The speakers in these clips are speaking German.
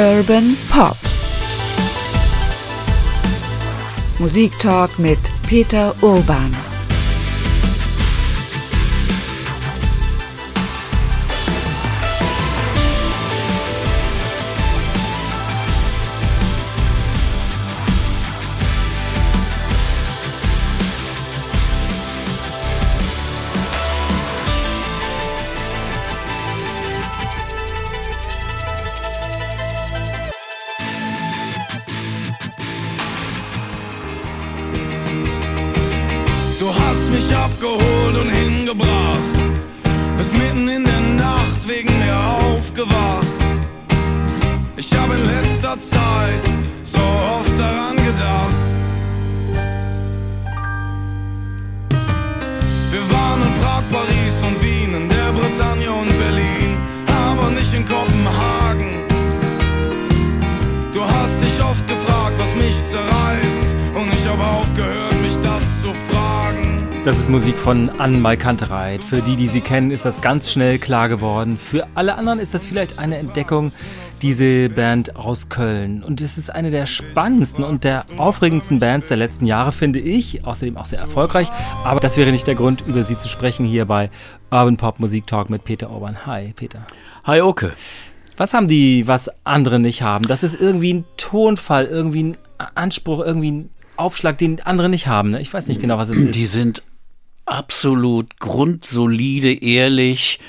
Urban Pop. Musiktalk mit Peter Urban. Letzter Zeit so oft daran gedacht. Wir waren in Prag, Paris und Wien, in der Bretagne und Berlin, aber nicht in Kopenhagen. Du hast dich oft gefragt, was mich zerreißt, und ich habe aufgehört, mich das zu fragen. Das ist Musik von Ann Malkantereit. Für die, die sie kennen, ist das ganz schnell klar geworden. Für alle anderen ist das vielleicht eine Entdeckung, diese Band aus Köln. Und es ist eine der spannendsten und der aufregendsten Bands der letzten Jahre, finde ich. Außerdem auch sehr erfolgreich. Aber das wäre nicht der Grund, über sie zu sprechen hier bei Urban Pop Musik Talk mit Peter Orban. Hi, Peter. Hi, Oke. Was haben die, was andere nicht haben? Das ist irgendwie ein Tonfall, irgendwie ein Anspruch, irgendwie ein Aufschlag, den andere nicht haben. Ne? Ich weiß nicht genau, was es ist. Die sind absolut grundsolide, ehrlich.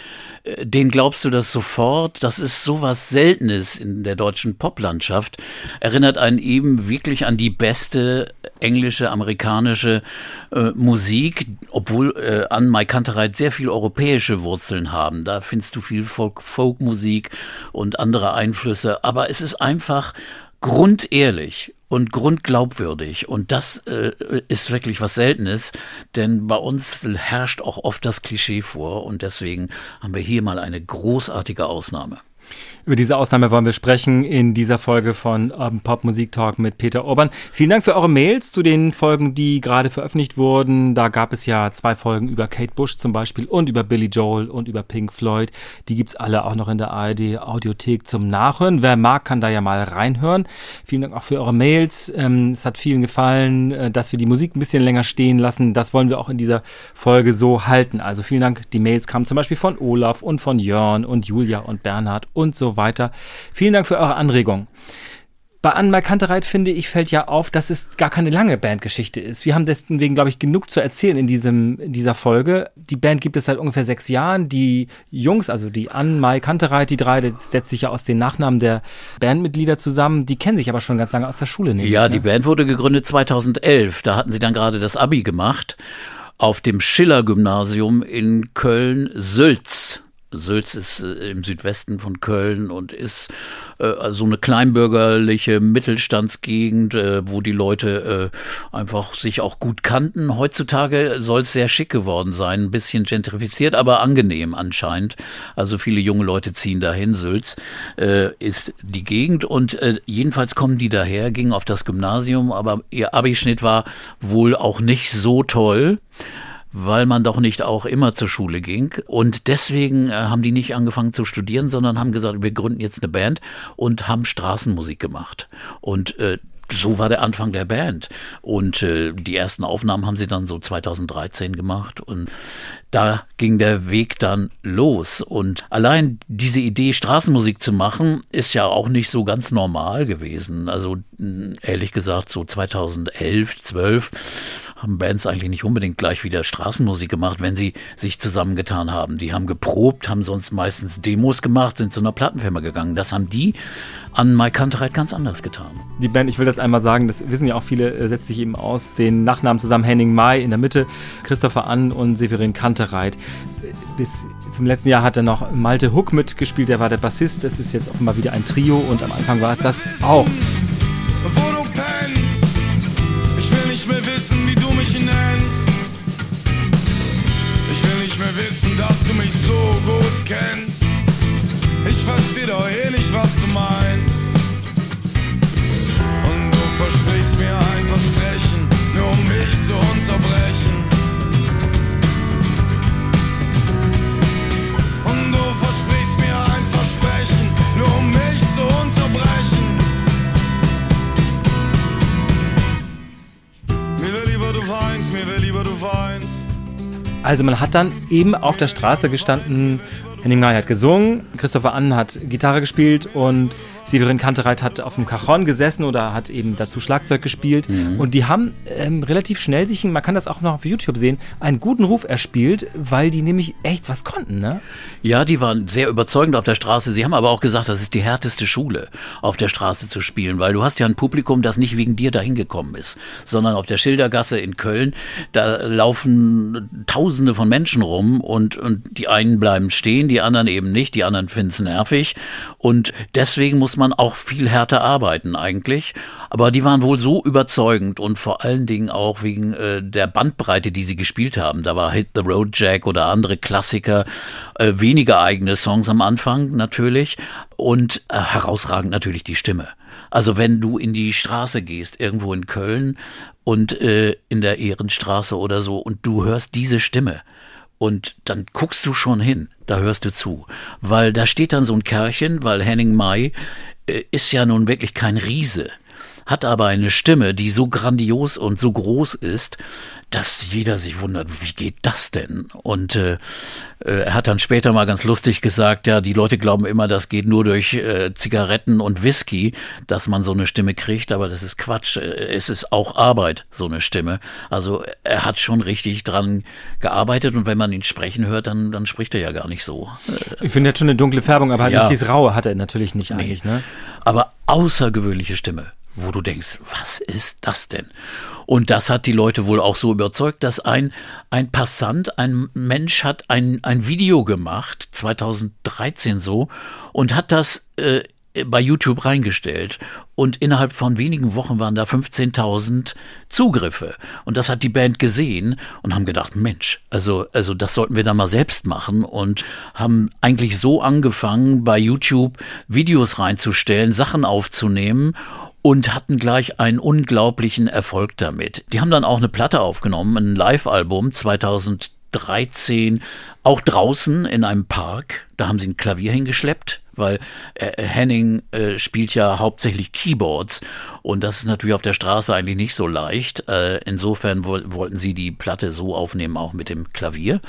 Äh, Den glaubst du das sofort? Das ist sowas Seltenes in der deutschen Poplandschaft. Erinnert einen eben wirklich an die beste englische, amerikanische äh, Musik, obwohl äh, an Mai Kantereit sehr viel europäische Wurzeln haben. Da findest du viel Folk, Folkmusik und andere Einflüsse. Aber es ist einfach grundehrlich und grundglaubwürdig. Und das äh, ist wirklich was Seltenes, denn bei uns herrscht auch oft das Klischee vor und deswegen haben wir hier mal eine großartige Ausnahme. Über diese Ausnahme wollen wir sprechen in dieser Folge von Urban Pop Musik Talk mit Peter Urban. Vielen Dank für eure Mails zu den Folgen, die gerade veröffentlicht wurden. Da gab es ja zwei Folgen über Kate Bush zum Beispiel und über Billy Joel und über Pink Floyd. Die gibt's alle auch noch in der ARD Audiothek zum Nachhören. Wer mag, kann da ja mal reinhören. Vielen Dank auch für eure Mails. Ähm, es hat vielen gefallen, äh, dass wir die Musik ein bisschen länger stehen lassen. Das wollen wir auch in dieser Folge so halten. Also vielen Dank. Die Mails kamen zum Beispiel von Olaf und von Jörn und Julia und Bernhard und so weiter. Vielen Dank für eure Anregungen. Bei Anne Kantereit finde ich, fällt ja auf, dass es gar keine lange Bandgeschichte ist. Wir haben deswegen, glaube ich, genug zu erzählen in, diesem, in dieser Folge. Die Band gibt es seit ungefähr sechs Jahren. Die Jungs, also die Anne, Mai, Kantereit, die drei, das setzt sich ja aus den Nachnamen der Bandmitglieder zusammen. Die kennen sich aber schon ganz lange aus der Schule. Nämlich, Ja, ne? die Band wurde gegründet 2011. Da hatten sie dann gerade das Abi gemacht auf dem Schiller-Gymnasium in Köln-Sülz. Sülz ist äh, im Südwesten von Köln und ist äh, so eine kleinbürgerliche Mittelstandsgegend, äh, wo die Leute äh, einfach sich auch gut kannten. Heutzutage soll es sehr schick geworden sein, ein bisschen gentrifiziert, aber angenehm anscheinend. Also viele junge Leute ziehen dahin. Sülz äh, ist die Gegend und äh, jedenfalls kommen die daher, gingen auf das Gymnasium, aber ihr Abischnitt war wohl auch nicht so toll weil man doch nicht auch immer zur Schule ging. Und deswegen äh, haben die nicht angefangen zu studieren, sondern haben gesagt, wir gründen jetzt eine Band und haben Straßenmusik gemacht. Und äh, so war der Anfang der Band. Und äh, die ersten Aufnahmen haben sie dann so 2013 gemacht. Und da ging der Weg dann los. Und allein diese Idee, Straßenmusik zu machen, ist ja auch nicht so ganz normal gewesen. Also ehrlich gesagt, so 2011, 12 haben Bands eigentlich nicht unbedingt gleich wieder Straßenmusik gemacht, wenn sie sich zusammengetan haben. Die haben geprobt, haben sonst meistens Demos gemacht, sind zu einer Plattenfirma gegangen. Das haben die an Mike Kantereit ganz anders getan. Die Band, ich will das einmal sagen, das wissen ja auch viele, äh, setzt sich eben aus den Nachnamen zusammen. Henning May in der Mitte, Christopher Ann und Severin Kantereit. Bis zum letzten Jahr hat er noch Malte Huck mitgespielt, der war der Bassist. Das ist jetzt offenbar wieder ein Trio und am Anfang war es das auch. Wo du pennst, ich will nicht mehr wissen, wie du mich nennst. Ich will nicht mehr wissen, dass du mich so gut kennst. Ich versteh doch eh nicht, was du meinst. Und du versprichst mir ein Versprechen, nur um mich zu unterbrechen. Also man hat dann eben auf der Straße gestanden, Henning May hat gesungen, Christopher Annen hat Gitarre gespielt und Severin Kantereit hat auf dem Cajon gesessen oder hat eben dazu Schlagzeug gespielt. Mhm. Und die haben ähm, relativ schnell sich, man kann das auch noch auf YouTube sehen, einen guten Ruf erspielt, weil die nämlich echt was konnten, ne? Ja, die waren sehr überzeugend auf der Straße. Sie haben aber auch gesagt, das ist die härteste Schule, auf der Straße zu spielen, weil du hast ja ein Publikum, das nicht wegen dir dahin gekommen ist, sondern auf der Schildergasse in Köln, da laufen Tausende von Menschen rum und, und die einen bleiben stehen, die anderen eben nicht, die anderen finden es nervig. Und deswegen muss man auch viel härter arbeiten eigentlich. Aber die waren wohl so überzeugend und vor allen Dingen auch wegen äh, der Bandbreite, die sie gespielt haben. Da war Hit the Road Jack oder andere Klassiker, äh, weniger eigene Songs am Anfang natürlich und äh, herausragend natürlich die Stimme. Also wenn du in die Straße gehst, irgendwo in Köln und äh, in der Ehrenstraße oder so, und du hörst diese Stimme, und dann guckst du schon hin, da hörst du zu. Weil da steht dann so ein Kerlchen, weil Henning Mai äh, ist ja nun wirklich kein Riese, hat aber eine Stimme, die so grandios und so groß ist, dass jeder sich wundert, wie geht das denn? Und äh, äh, er hat dann später mal ganz lustig gesagt, ja, die Leute glauben immer, das geht nur durch äh, Zigaretten und Whisky, dass man so eine Stimme kriegt, aber das ist Quatsch. Äh, es ist auch Arbeit, so eine Stimme. Also er hat schon richtig dran gearbeitet und wenn man ihn sprechen hört, dann, dann spricht er ja gar nicht so. Ich finde jetzt schon eine dunkle Färbung, aber halt ja. nicht dieses Raue hat er natürlich nicht nee. eigentlich, ne? Aber außergewöhnliche Stimme wo du denkst, was ist das denn? Und das hat die Leute wohl auch so überzeugt, dass ein, ein Passant, ein Mensch hat ein, ein Video gemacht, 2013 so, und hat das äh, bei YouTube reingestellt. Und innerhalb von wenigen Wochen waren da 15.000 Zugriffe. Und das hat die Band gesehen und haben gedacht, Mensch, also also das sollten wir da mal selbst machen. Und haben eigentlich so angefangen bei YouTube Videos reinzustellen, Sachen aufzunehmen und hatten gleich einen unglaublichen Erfolg damit. Die haben dann auch eine Platte aufgenommen, ein Live-Album 2013, auch draußen in einem Park. Da haben sie ein Klavier hingeschleppt, weil äh, Henning äh, spielt ja hauptsächlich Keyboards und das ist natürlich auf der Straße eigentlich nicht so leicht. Äh, insofern wo wollten sie die Platte so aufnehmen, auch mit dem Klavier.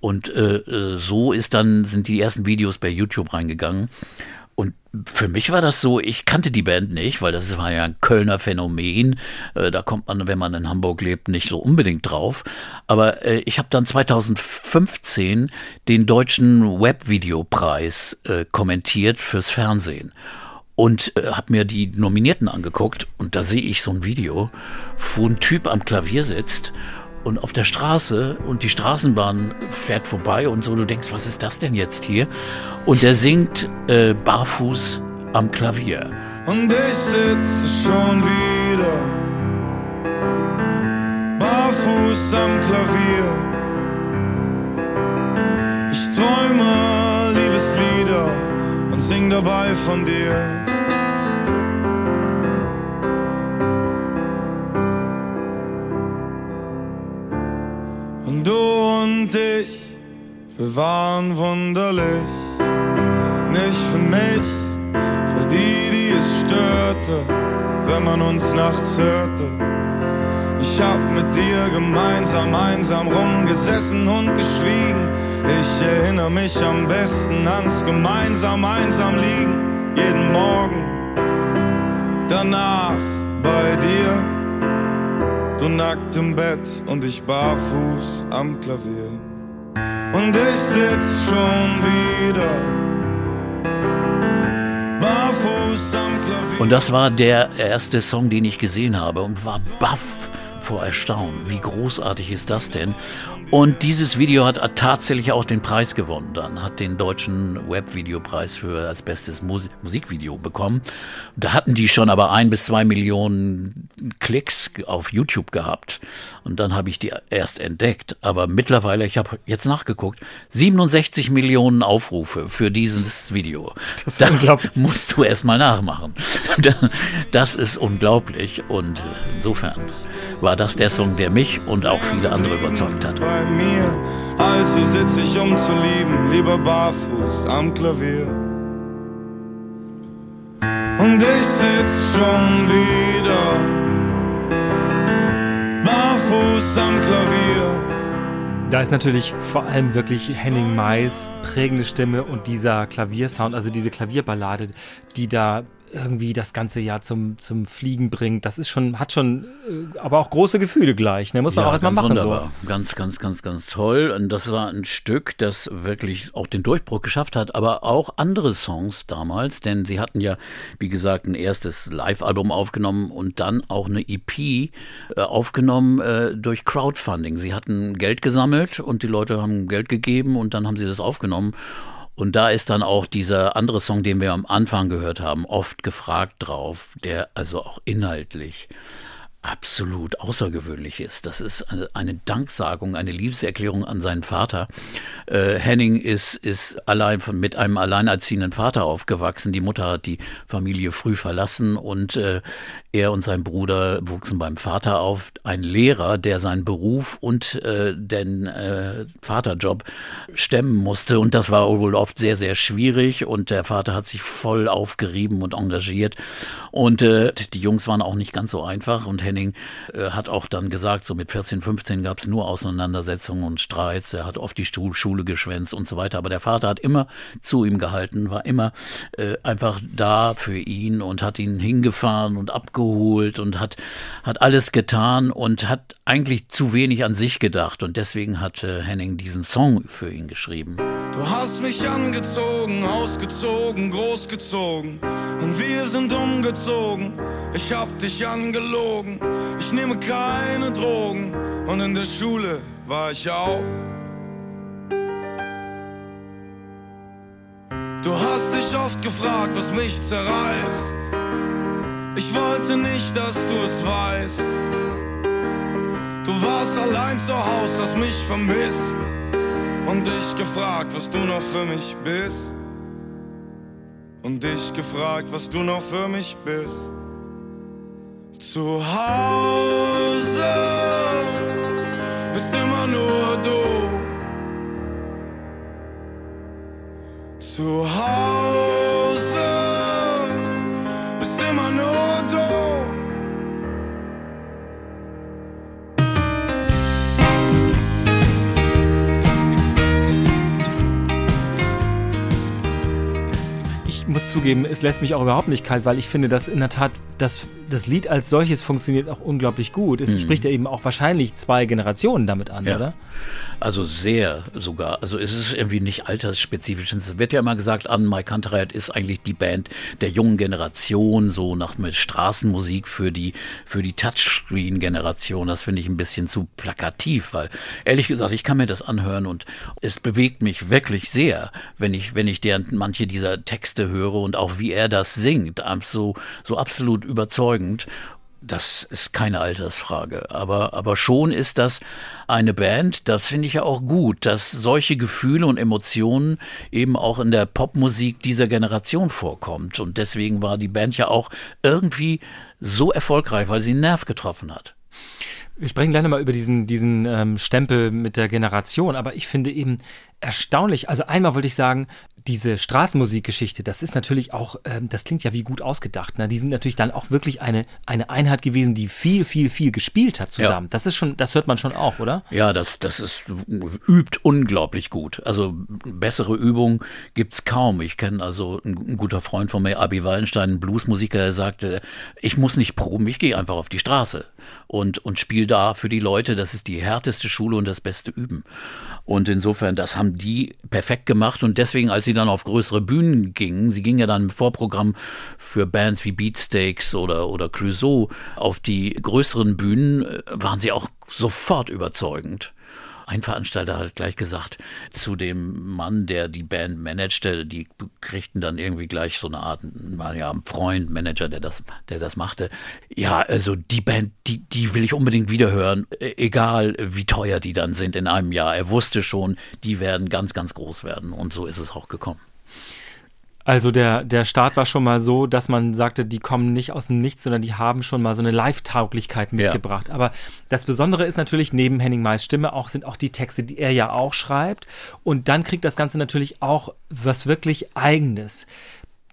Und äh, äh, so ist dann sind die ersten Videos bei YouTube reingegangen. Und für mich war das so, ich kannte die Band nicht, weil das war ja ein Kölner Phänomen. Äh, da kommt man, wenn man in Hamburg lebt, nicht so unbedingt drauf. Aber äh, ich habe dann 2015 den deutschen Webvideopreis äh, kommentiert fürs Fernsehen und habe mir die Nominierten angeguckt und da sehe ich so ein Video, wo ein Typ am Klavier sitzt und auf der Straße und die Straßenbahn fährt vorbei und so, du denkst, was ist das denn jetzt hier? Und er singt äh, barfuß am Klavier. Und ich sitze schon wieder barfuß am Klavier. Ich träume Liebeslieder und sing dabei von dir. Und ich, wir waren wunderlich. Nicht für mich, für die, die es störte, wenn man uns nachts hörte. Ich hab mit dir gemeinsam einsam rumgesessen und geschwiegen. Ich erinnere mich am besten ans gemeinsam einsam liegen. Jeden Morgen danach bei dir Du nackt im Bett und ich barfuß am Klavier. Und ich sitz schon wieder barfuß am Klavier. Und das war der erste Song, den ich gesehen habe und war baff vor Erstaunen. Wie großartig ist das denn? Und dieses Video hat tatsächlich auch den Preis gewonnen. Dann hat den deutschen Webvideopreis für als bestes Mus Musikvideo bekommen. Da hatten die schon aber ein bis zwei Millionen Klicks auf YouTube gehabt. Und dann habe ich die erst entdeckt. Aber mittlerweile, ich habe jetzt nachgeguckt, 67 Millionen Aufrufe für dieses Video. Das, das musst du erst mal nachmachen. Das ist unglaublich. Und insofern war das der Song, der mich und auch viele andere überzeugt hat. Bei mir, also sitz ich um zu lieben, lieber barfuß am Klavier. Und ich sitz schon wieder barfuß am Klavier. Da ist natürlich vor allem wirklich Henning Mais prägende Stimme und dieser Klaviersound, also diese Klavierballade, die da irgendwie das ganze Jahr zum, zum Fliegen bringt. Das ist schon, hat schon, äh, aber auch große Gefühle gleich. Ne? Muss man ja, auch erstmal machen. Wunderbar. So. Ganz, ganz, ganz, ganz toll. Und das war ein Stück, das wirklich auch den Durchbruch geschafft hat, aber auch andere Songs damals, denn sie hatten ja, wie gesagt, ein erstes Live-Album aufgenommen und dann auch eine EP äh, aufgenommen äh, durch Crowdfunding. Sie hatten Geld gesammelt und die Leute haben Geld gegeben und dann haben sie das aufgenommen. Und da ist dann auch dieser andere Song, den wir am Anfang gehört haben, oft gefragt drauf, der also auch inhaltlich absolut außergewöhnlich ist. Das ist eine, Danksagung, eine Liebeserklärung an seinen Vater. Äh, Henning ist, ist allein von, mit einem alleinerziehenden Vater aufgewachsen. Die Mutter hat die Familie früh verlassen und äh, er und sein Bruder wuchsen beim Vater auf. Ein Lehrer, der seinen Beruf und äh, den äh, Vaterjob stemmen musste. Und das war wohl oft sehr, sehr schwierig. Und der Vater hat sich voll aufgerieben und engagiert. Und äh, die Jungs waren auch nicht ganz so einfach. Und Henning äh, hat auch dann gesagt, so mit 14, 15 gab es nur Auseinandersetzungen und Streits. Er hat oft die Schule geschwänzt und so weiter. Aber der Vater hat immer zu ihm gehalten, war immer äh, einfach da für ihn und hat ihn hingefahren und abgeholt und hat, hat alles getan und hat eigentlich zu wenig an sich gedacht. Und deswegen hat äh, Henning diesen Song für ihn geschrieben. Du hast mich angezogen, ausgezogen, großgezogen und wir sind umgezogen. Ich hab dich angelogen, ich nehme keine Drogen und in der Schule war ich auch. Du hast dich oft gefragt, was mich zerreißt. Ich wollte nicht, dass du es weißt. Du warst allein zu Hause, hast mich vermisst und dich gefragt, was du noch für mich bist. Und dich gefragt, was du noch für mich bist. Zu Hause bist immer nur du. Zu Hause zugeben, es lässt mich auch überhaupt nicht kalt, weil ich finde, dass in der Tat das, das Lied als solches funktioniert auch unglaublich gut. Es spricht ja eben auch wahrscheinlich zwei Generationen damit an, Ja. oder? Also sehr sogar. Also es ist irgendwie nicht altersspezifisch. Es wird ja immer gesagt, an My Country ist eigentlich die Band der jungen Generation, so nach mit Straßenmusik für die, für die Touchscreen-Generation. Das finde ich ein bisschen zu plakativ, weil ehrlich gesagt, ich kann mir das anhören und es bewegt mich wirklich sehr, wenn ich, wenn ich deren, manche dieser Texte höre und auch wie er das singt. So, so absolut überzeugend. Das ist keine Altersfrage, aber, aber schon ist das eine Band, das finde ich ja auch gut, dass solche Gefühle und Emotionen eben auch in der Popmusik dieser Generation vorkommt. Und deswegen war die Band ja auch irgendwie so erfolgreich, weil sie einen Nerv getroffen hat. Wir sprechen gleich nochmal über diesen, diesen ähm, Stempel mit der Generation, aber ich finde eben erstaunlich, also einmal wollte ich sagen, diese Straßenmusikgeschichte, das ist natürlich auch, ähm, das klingt ja wie gut ausgedacht. Ne? Die sind natürlich dann auch wirklich eine, eine Einheit gewesen, die viel, viel, viel gespielt hat zusammen. Ja. Das ist schon, das hört man schon auch, oder? Ja, das, das ist, übt unglaublich gut. Also bessere Übung gibt's kaum. Ich kenne also ein, ein guter Freund von mir, Abi Wallenstein, ein Bluesmusiker, der sagte, ich muss nicht proben, ich gehe einfach auf die Straße und, und spiele da für die Leute. Das ist die härteste Schule und das beste Üben. Und insofern, das haben die perfekt gemacht und deswegen, als sie dann auf größere Bühnen gingen, sie gingen ja dann im Vorprogramm für Bands wie Beatsteaks oder, oder Clouseau auf die größeren Bühnen, äh, waren sie auch sofort überzeugend. Ein Veranstalter hat gleich gesagt zu dem Mann, der die Band managte, die kriegten dann irgendwie gleich so eine Art, war ja ein Freund, Manager, der das, der das machte. Ja, also die Band, die, die will ich unbedingt wiederhören, e- egal wie teuer die dann sind in einem Jahr. Er wusste schon, die werden ganz, ganz groß werden und so ist es auch gekommen. Also der, der Start war schon mal so, dass man sagte, die kommen nicht aus dem Nichts, sondern die haben schon mal so eine Live-Tauglichkeit mitgebracht. Aber das Besondere ist natürlich, neben Henning Mays Stimme auch, sind auch die Texte, die er ja auch schreibt. Und dann kriegt das Ganze natürlich auch was wirklich Eigenes.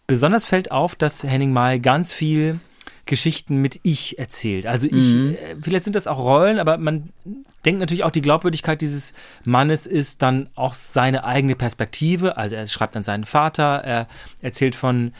Besonders fällt auf, dass Henning May ganz viel Geschichten mit Ich erzählt. Also ich, mhm. Äh, vielleicht sind das auch Rollen, aber man denkt natürlich auch, die Glaubwürdigkeit dieses Mannes ist dann auch seine eigene Perspektive. Also er schreibt an seinen Vater, er erzählt von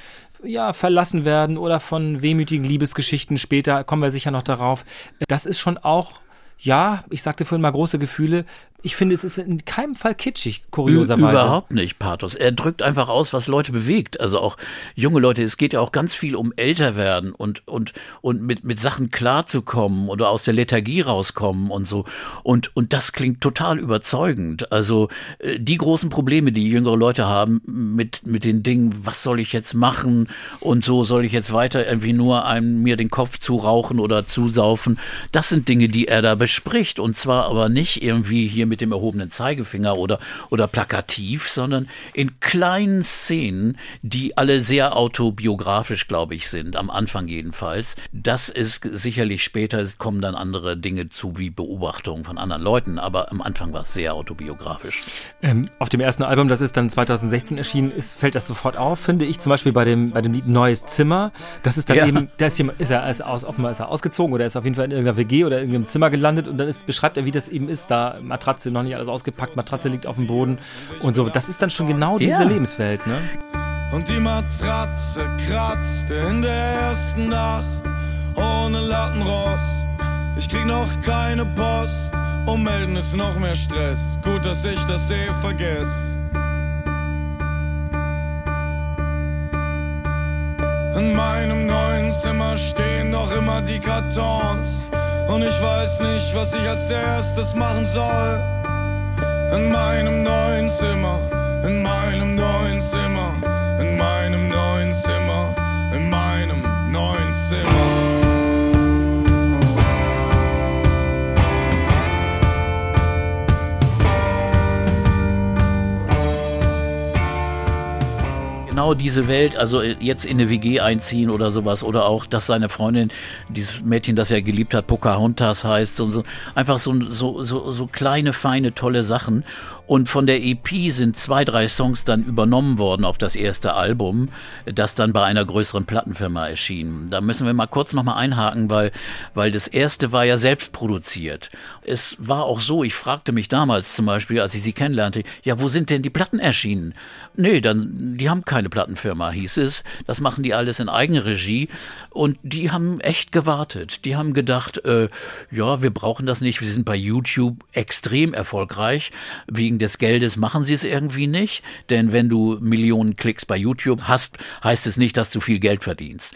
ja, verlassen werden oder von wehmütigen Liebesgeschichten. Später kommen wir sicher noch darauf. Das ist schon auch ja, ich sagte vorhin mal große Gefühle, ich finde, es ist in keinem Fall kitschig, kurioserweise. Überhaupt nicht, Pathos. Er drückt einfach aus, was Leute bewegt. Also auch junge Leute. Es geht ja auch ganz viel um älter werden und, und, und mit, mit Sachen klarzukommen oder aus der Lethargie rauskommen und so. Und, und das klingt total überzeugend. Also äh, die großen Probleme, die jüngere Leute haben mit, mit den Dingen, was soll ich jetzt machen und so soll ich jetzt weiter irgendwie nur einem, mir den Kopf zu rauchen oder zusaufen. Das sind Dinge, die er da bespricht. Und zwar aber nicht irgendwie hier mit dem erhobenen Zeigefinger oder, oder plakativ, sondern in kleinen Szenen, die alle sehr autobiografisch, glaube ich, sind, am Anfang jedenfalls. Das ist sicherlich später, kommen dann andere Dinge zu, wie Beobachtungen von anderen Leuten, aber am Anfang war es sehr autobiografisch. Ähm, auf dem ersten Album, das ist dann 2016 erschienen, ist, fällt das sofort auf, finde ich, zum Beispiel bei dem, bei dem Lied Neues Zimmer. Das ist dann ja. eben, da ist, jemand, ist er, ist aus, offenbar ist er ausgezogen oder ist auf jeden Fall in irgendeiner WG oder in irgendeinem Zimmer gelandet und dann ist, beschreibt er, wie das eben ist, da Matratze Matratze, noch nicht alles ausgepackt, Matratze liegt auf dem Boden und so. Das ist dann schon genau diese ja. Lebenswelt, ne? Und die Matratze kratzte in der ersten Nacht ohne Lattenrost. Ich krieg noch keine Post, ummelden ist noch mehr Stress. Gut, dass ich das eh vergesse. In meinem neuen Zimmer stehen noch immer die Kartons. Und ich weiß nicht, was ich als erstes machen soll. In meinem neuen Zimmer, in meinem neuen Zimmer, in meinem neuen Zimmer, in meinem neuen Zimmer. Genau diese Welt, also jetzt in eine WG einziehen oder sowas oder auch, dass seine Freundin, dieses Mädchen, das er geliebt hat, Pocahontas heißt und so, einfach so, so, so, so kleine, feine, tolle Sachen und von der EP sind zwei, drei Songs dann übernommen worden auf das erste Album, das dann bei einer größeren Plattenfirma erschien. Da müssen wir mal kurz nochmal einhaken, weil, weil das erste war ja selbst produziert. Es war auch so, ich fragte mich damals zum Beispiel, als ich sie kennenlernte, ja, wo sind denn die Platten erschienen? Nee, dann, die haben keine Plattenfirma, hieß es. Das machen die alles in Eigenregie. Und die haben echt gewartet. Die haben gedacht, äh, ja, wir brauchen das nicht. Wir sind bei YouTube extrem erfolgreich wegen des Geldes machen sie es irgendwie nicht, denn wenn du Millionen Klicks bei YouTube hast, heißt es nicht, dass du viel Geld verdienst.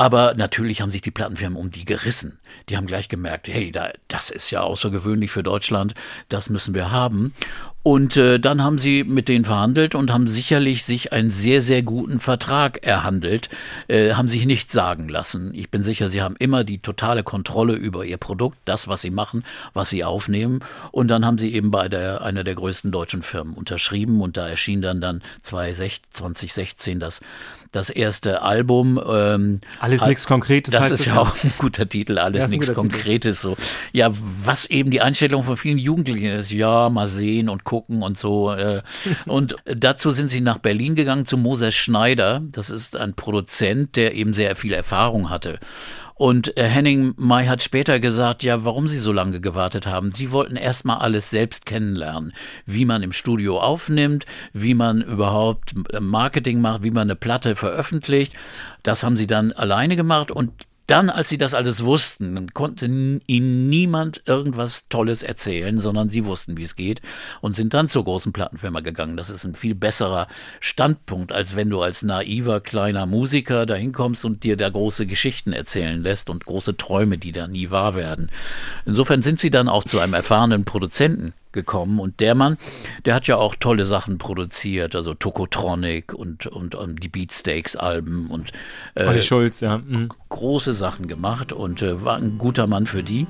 Aber natürlich haben sich die Plattenfirmen um die gerissen. Die haben gleich gemerkt, hey, da, das ist ja außergewöhnlich für Deutschland, das müssen wir haben. Und äh, dann haben sie mit denen verhandelt und haben sicherlich sich einen sehr, sehr guten Vertrag erhandelt, äh, haben sich nichts sagen lassen. Ich bin sicher, sie haben immer die totale Kontrolle über ihr Produkt, das, was sie machen, was sie aufnehmen. Und dann haben sie eben bei der, einer der größten deutschen Firmen unterschrieben und da erschien dann dann 2016 das das erste Album. Ähm, alles nichts Konkretes. Das ist ja auch ein guter Titel, alles nichts Konkretes. So. Ja, was eben die Einstellung von vielen Jugendlichen ist, ja, mal sehen und gucken und so. Äh. und dazu sind sie nach Berlin gegangen zu Moses Schneider. Das ist ein Produzent, der eben sehr viel Erfahrung hatte. Und äh, Henning May hat später gesagt, ja, warum sie so lange gewartet haben. Sie wollten erstmal alles selbst kennenlernen. Wie man im Studio aufnimmt, wie man überhaupt äh, Marketing macht, wie man eine Platte veröffentlicht. Das haben sie dann alleine gemacht und dann, als sie das alles wussten, konnte ihnen niemand irgendwas Tolles erzählen, sondern sie wussten, wie es geht und sind dann zur großen Plattenfirma gegangen. Das ist ein viel besserer Standpunkt, als wenn du als naiver kleiner Musiker dahin kommst und dir da große Geschichten erzählen lässt und große Träume, die da nie wahr werden. Insofern sind sie dann auch zu einem erfahrenen Produzenten gekommen. Und der Mann, der hat ja auch tolle Sachen produziert, also Tokotronic und, und, und die Beatsteaks-Alben und äh, Olli Schulz, ja. Mhm. große Sachen gemacht und äh, war ein guter Mann für die.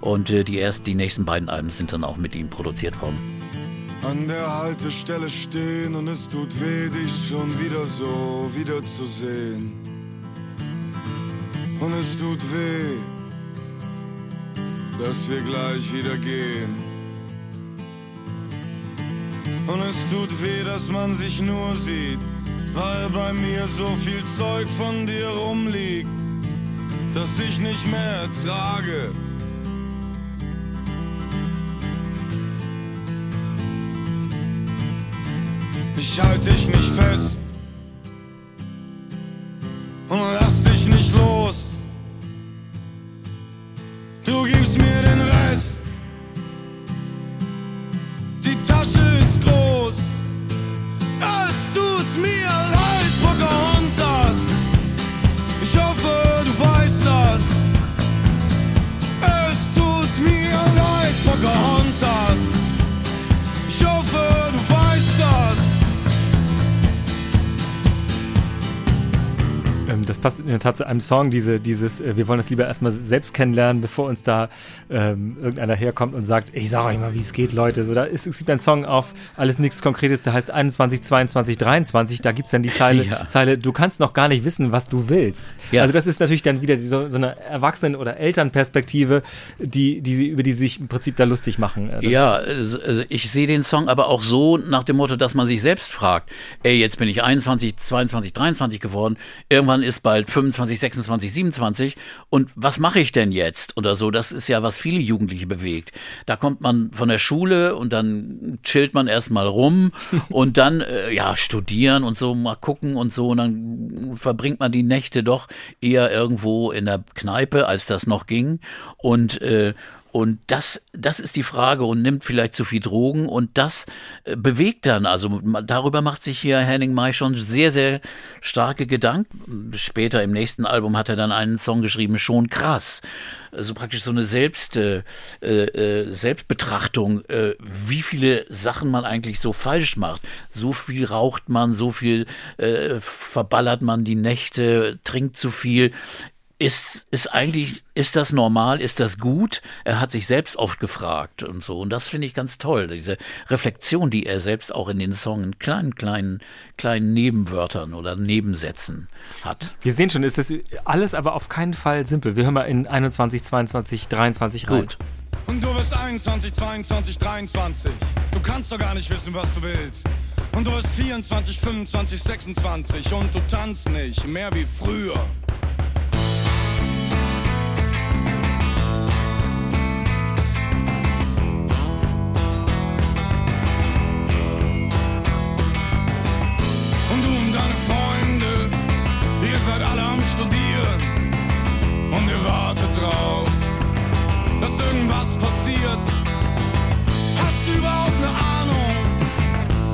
Und äh, die erst die nächsten beiden Alben sind dann auch mit ihm produziert worden. An der Haltestelle stehen und es tut weh, dich schon wieder so wiederzusehen. Und es tut weh, dass wir gleich wieder gehen. Und es tut weh, dass man sich nur sieht, weil bei mir so viel Zeug von dir rumliegt. das ich nicht mehr ertrage. Ich halte dich nicht fest und in der Tat zu einem Song, diese, dieses, äh, wir wollen das lieber erstmal selbst kennenlernen, bevor uns da ähm, irgendeiner herkommt und sagt, ich sag euch mal, wie es geht, Leute. So, da ist, es gibt einen Song auf Alles nichts Konkretes, der heißt 21, 22, 23. Da gibt es dann die Zeile, Ja. Zeile, du kannst noch gar nicht wissen, was du willst. Ja. Also das ist natürlich dann wieder so, so eine Erwachsenen- oder Elternperspektive, die, die, sie- über die sie sich im Prinzip da lustig machen. Das- Ja, also also ich sehe den Song aber auch so nach dem Motto, dass man sich selbst fragt, ey, jetzt bin ich 21, 22, 23 geworden, irgendwann ist bald 25, 26, 27 und was mache ich denn jetzt oder so? Das ist ja, was viele Jugendliche bewegt. Da kommt man von der Schule und dann chillt man erstmal rum und dann, äh, ja, studieren und so, mal gucken und so und dann verbringt man die Nächte doch eher irgendwo in der Kneipe, als das noch ging und äh, und das, das ist die Frage und nimmt vielleicht zu viel Drogen und das äh, bewegt dann. Also darüber macht sich hier Henning May schon sehr, sehr starke Gedanken. Später im nächsten Album hat er dann einen Song geschrieben, schon krass. Also praktisch so eine Selbst, äh, äh, Selbstbetrachtung, äh, wie viele Sachen man eigentlich so falsch macht. So viel raucht man, so viel äh, verballert man die Nächte, trinkt zu viel ist, ist eigentlich, ist das normal, ist das gut? Er hat sich selbst oft gefragt und so. Und das finde ich ganz toll, diese Reflexion, die er selbst auch in den Song in kleinen, kleinen, kleinen Nebenwörtern oder Nebensätzen hat. Wir sehen schon, ist das alles aber auf keinen Fall simpel. Wir hören mal in 21, 22, 23 rein. Gut. Und du bist 21, 22, 23. Du kannst doch gar nicht wissen, was du willst. Und du bist 24, 25, 26 und du tanzt nicht mehr wie früher. Passiert. Hast du überhaupt eine Ahnung,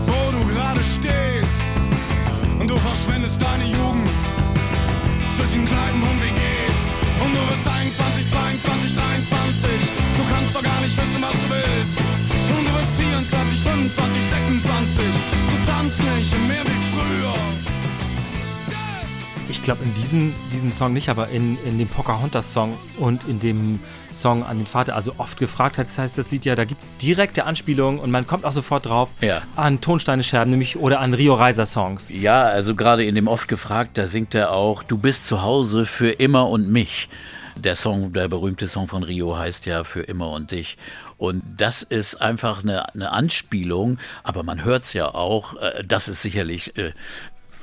wo du gerade stehst? Und du verschwendest deine Jugend zwischen Kneipen und WGs. Und du bist 21, 22, 23. Du kannst doch gar nicht wissen, was du willst. Und du bist 24, 25, 26. Du tanzt nicht mehr wie früher. Ich glaube, in diesem, diesem Song nicht, aber in, in dem Pocahontas-Song und in dem Song an den Vater, also oft gefragt hat, das heißt das Lied ja, da gibt es direkte Anspielungen und man kommt auch sofort drauf Ja. an Tonsteine Scherben, nämlich oder an Rio Reiser Songs. Ja, also gerade in dem oft gefragt, da singt er auch, du bist zu Hause für immer und mich. Der Song, der berühmte Song von Rio heißt ja für immer und dich. Und das ist einfach eine, eine Anspielung, aber man hört es ja auch, äh, das ist sicherlich, äh,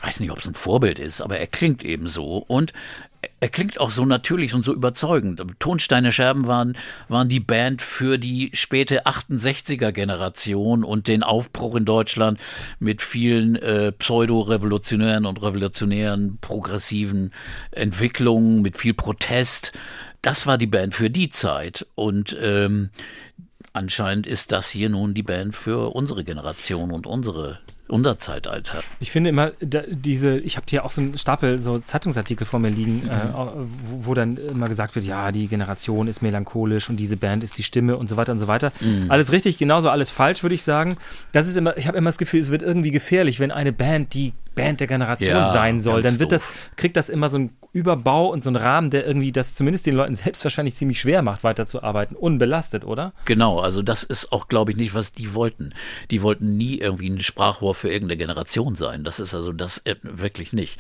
weiß nicht, ob es ein Vorbild ist, aber er klingt eben so. Und er klingt auch so natürlich und so überzeugend. Tonsteine Scherben waren, waren die Band für die späte 68er Generation und den Aufbruch in Deutschland mit vielen äh, pseudo-revolutionären und revolutionären progressiven Entwicklungen, mit viel Protest. Das war die Band für die Zeit. Und ähm, anscheinend ist das hier nun die Band für unsere Generation und unsere unser Zeitalter. Ich finde immer, da, diese, ich habe hier auch so einen Stapel so Zeitungsartikel vor mir liegen, äh, wo, wo dann immer gesagt wird, ja, die Generation ist melancholisch und diese Band ist die Stimme und so weiter und so weiter. Alles richtig, genauso alles falsch, würde ich sagen. Das ist immer, ich habe immer das Gefühl, es wird irgendwie gefährlich, wenn eine Band die Band der Generation Ja, sein soll, dann wird das, doof. kriegt das immer so einen Überbau und so einen Rahmen, der irgendwie das zumindest den Leuten selbst wahrscheinlich ziemlich schwer macht, weiterzuarbeiten, unbelastet, oder? Genau, also das ist auch, glaube ich, nicht, was die wollten. Die wollten nie irgendwie ein Sprachrohr für irgendeine Generation sein. Das ist also das äh, wirklich nicht.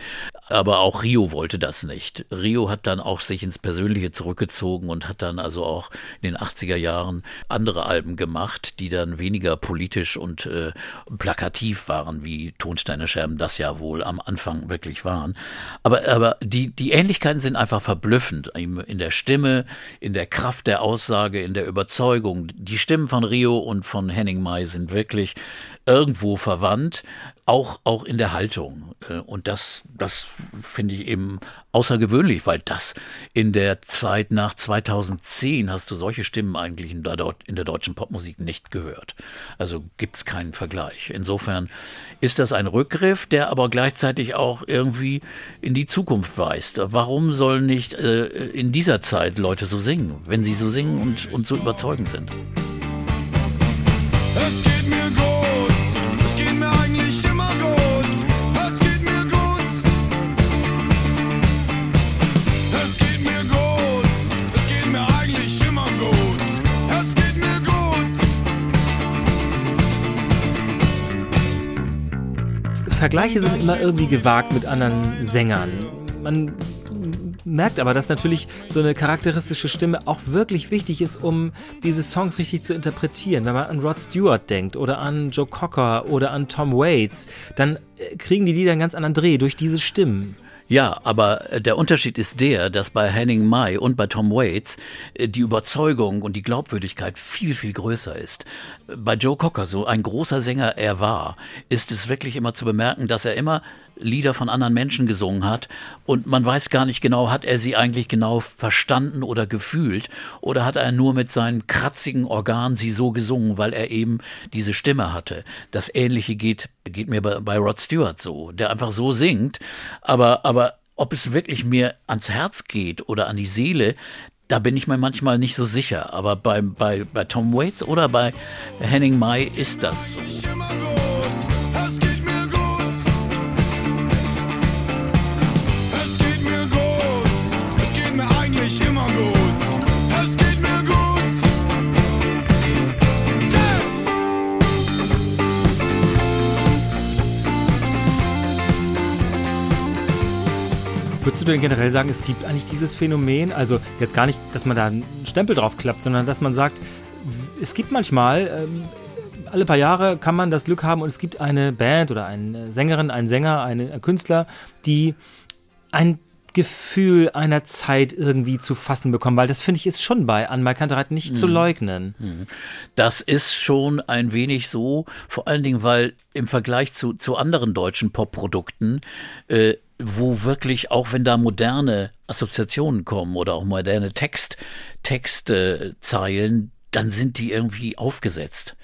Aber auch Rio wollte das nicht. Rio hat dann auch sich ins Persönliche zurückgezogen und hat dann also auch in den 80er Jahren andere Alben gemacht, die dann weniger politisch und äh, plakativ waren, wie Tonsteine Scherben das ja wohl am Anfang wirklich waren. Aber, aber die, die Ähnlichkeiten sind einfach verblüffend in der Stimme, in der Kraft der Aussage, in der Überzeugung. Die Stimmen von Rio und von Henning May sind wirklich irgendwo verwandt, auch, auch in der Haltung. Äh, und das, das finde ich eben außergewöhnlich, weil das in der Zeit nach 2010 hast du solche Stimmen eigentlich in der, in der deutschen Popmusik nicht gehört. Also gibt es keinen Vergleich. Insofern ist das ein Rückgriff, der aber gleichzeitig auch irgendwie in die Zukunft weist. Warum sollen nicht äh, in dieser Zeit Leute so singen, wenn sie so singen und, und so überzeugend sind? Es geht mir Vergleiche sind immer irgendwie gewagt mit anderen Sängern. Man merkt aber, dass natürlich so eine charakteristische Stimme auch wirklich wichtig ist, um diese Songs richtig zu interpretieren. Wenn man an Rod Stewart denkt oder an Joe Cocker oder an Tom Waits, dann äh, kriegen die Lieder einen ganz anderen Dreh durch diese Stimmen. Ja, aber äh, der Unterschied ist der, dass bei Henning Mai und bei Tom Waits äh, die Überzeugung und die Glaubwürdigkeit viel, viel größer ist. Bei Joe Cocker, so ein großer Sänger er war, ist es wirklich immer zu bemerken, dass er immer Lieder von anderen Menschen gesungen hat und man weiß gar nicht genau, hat er sie eigentlich genau verstanden oder gefühlt oder hat er nur mit seinen kratzigen Organen sie so gesungen, weil er eben diese Stimme hatte. Das Ähnliche geht, geht mir bei, bei Rod Stewart so, der einfach so singt, aber, aber ob es wirklich mir ans Herz geht oder an die Seele, da bin ich mir manchmal nicht so sicher. Aber bei, bei, bei Tom Waits oder bei Henning Mai ist das so. Würdest du denn generell sagen, es gibt eigentlich dieses Phänomen, also jetzt gar nicht, dass man da einen Stempel drauf klappt, sondern dass man sagt, es gibt manchmal, ähm, alle paar Jahre kann man das Glück haben und es gibt eine Band oder eine Sängerin, einen Sänger, einen Künstler, die ein Gefühl einer Zeit irgendwie zu fassen bekommen, weil das finde ich ist schon bei Anmal Kantereit nicht zu leugnen. Das ist schon ein wenig so, vor allen Dingen, weil im Vergleich zu, zu anderen deutschen Popprodukten, äh, wo wirklich, auch wenn da moderne Assoziationen kommen oder auch moderne Text, Textzeilen, dann sind die irgendwie aufgesetzt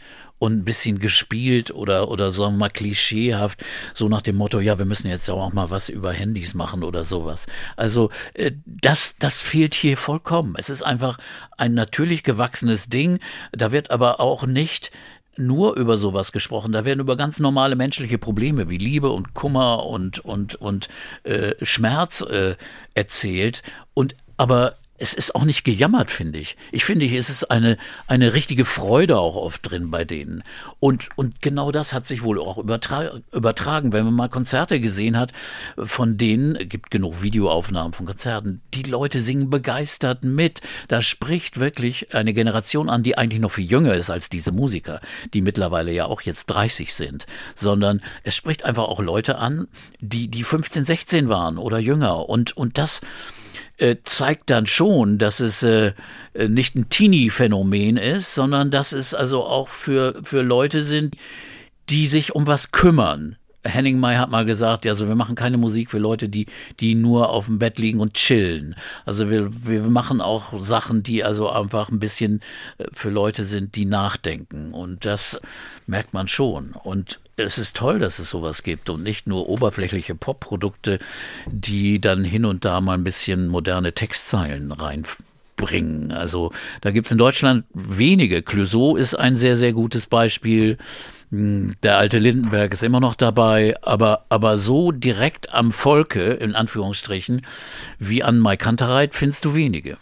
und ein bisschen gespielt oder, oder sagen wir mal klischeehaft, so nach dem Motto, ja, wir müssen jetzt auch mal was über Handys machen oder sowas. Also äh, das, das fehlt hier vollkommen. Es ist einfach ein natürlich gewachsenes Ding. Da wird aber auch nicht nur über sowas gesprochen. Da werden über ganz normale menschliche Probleme wie Liebe und Kummer und, und, und äh, Schmerz äh, erzählt. Und aber es ist auch nicht gejammert, finde ich. Ich finde, es ist eine, eine richtige Freude auch oft drin bei denen. Und, und genau das hat sich wohl auch übertra übertragen. Wenn man mal Konzerte gesehen hat, von denen, gibt genug Videoaufnahmen von Konzerten, die Leute singen begeistert mit. Da spricht wirklich eine Generation an, die eigentlich noch viel jünger ist als diese Musiker, die mittlerweile ja auch jetzt 30 sind, sondern es spricht einfach auch Leute an, die, die 15, 16 waren oder jünger. Und, und das, zeigt dann schon, dass es äh, äh, nicht ein Teenie-Phänomen ist, sondern dass es also auch für, für Leute sind, die sich um was kümmern. Henning May hat mal gesagt, ja, also wir machen keine Musik für Leute, die, die nur auf dem Bett liegen und chillen. Also wir, wir machen auch Sachen, die also einfach ein bisschen äh, für Leute sind, die nachdenken. Und das merkt man schon. Und es ist toll, dass es sowas gibt und nicht nur oberflächliche Pop-Produkte, die dann hin und da mal ein bisschen moderne Textzeilen reinbringen. Also da gibt es in Deutschland wenige. Clouseau ist ein sehr, sehr gutes Beispiel. Hm, Der alte Lindenberg ist immer noch dabei, aber, aber so direkt am Volke, in Anführungsstrichen, wie an Mai Kantereit, findest du wenige.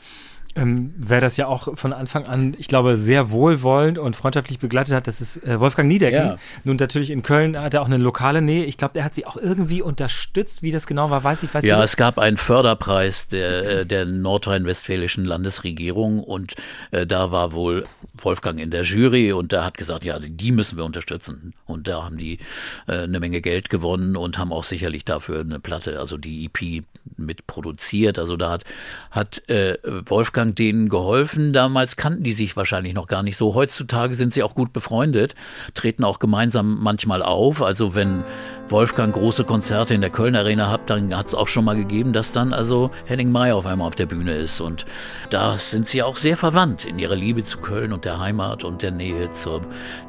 Ähm, wer das ja auch von Anfang an, ich glaube, sehr wohlwollend und freundschaftlich begleitet hat, das ist äh, Wolfgang Niedecken. Ja. Nun natürlich in Köln hat er auch eine lokale Nähe. Ich glaube, der hat sie auch irgendwie unterstützt. Wie das genau war, weiß ich. Weiß ja, es gab einen Förderpreis der, äh, der nordrhein-westfälischen Landesregierung und äh, da war wohl Wolfgang in der Jury und der hat gesagt, ja, die müssen wir unterstützen. Und da haben die äh, eine Menge Geld gewonnen und haben auch sicherlich dafür eine Platte, also die EP mit produziert. Also da hat, hat äh, Wolfgang denen geholfen. Damals kannten die sich wahrscheinlich noch gar nicht so. Heutzutage sind sie auch gut befreundet, treten auch gemeinsam manchmal auf. Also wenn Wolfgang große Konzerte in der Köln Arena hat, dann hat es auch schon mal gegeben, dass dann also Henning May auf einmal auf der Bühne ist. Und da sind sie auch sehr verwandt in ihrer Liebe zu Köln und der Heimat und der Nähe zum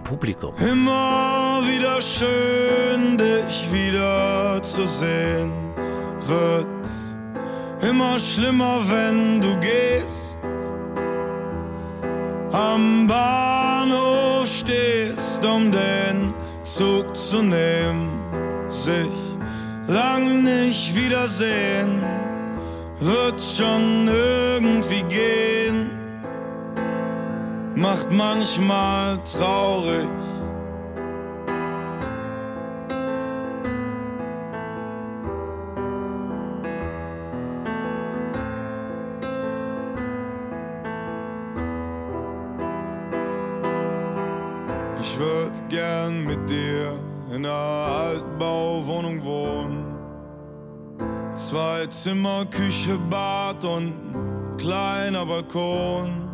Publikum. Immer wieder schön, dich wieder zu sehen, wird immer schlimmer, wenn du gehst. Am Bahnhof stehst, um den Zug zu nehmen, sich lang nicht wiedersehen, wird schon irgendwie gehen, macht manchmal traurig. Gern mit dir in einer Altbauwohnung wohnen. Zwei Zimmer, Küche, Bad und ein kleiner Balkon.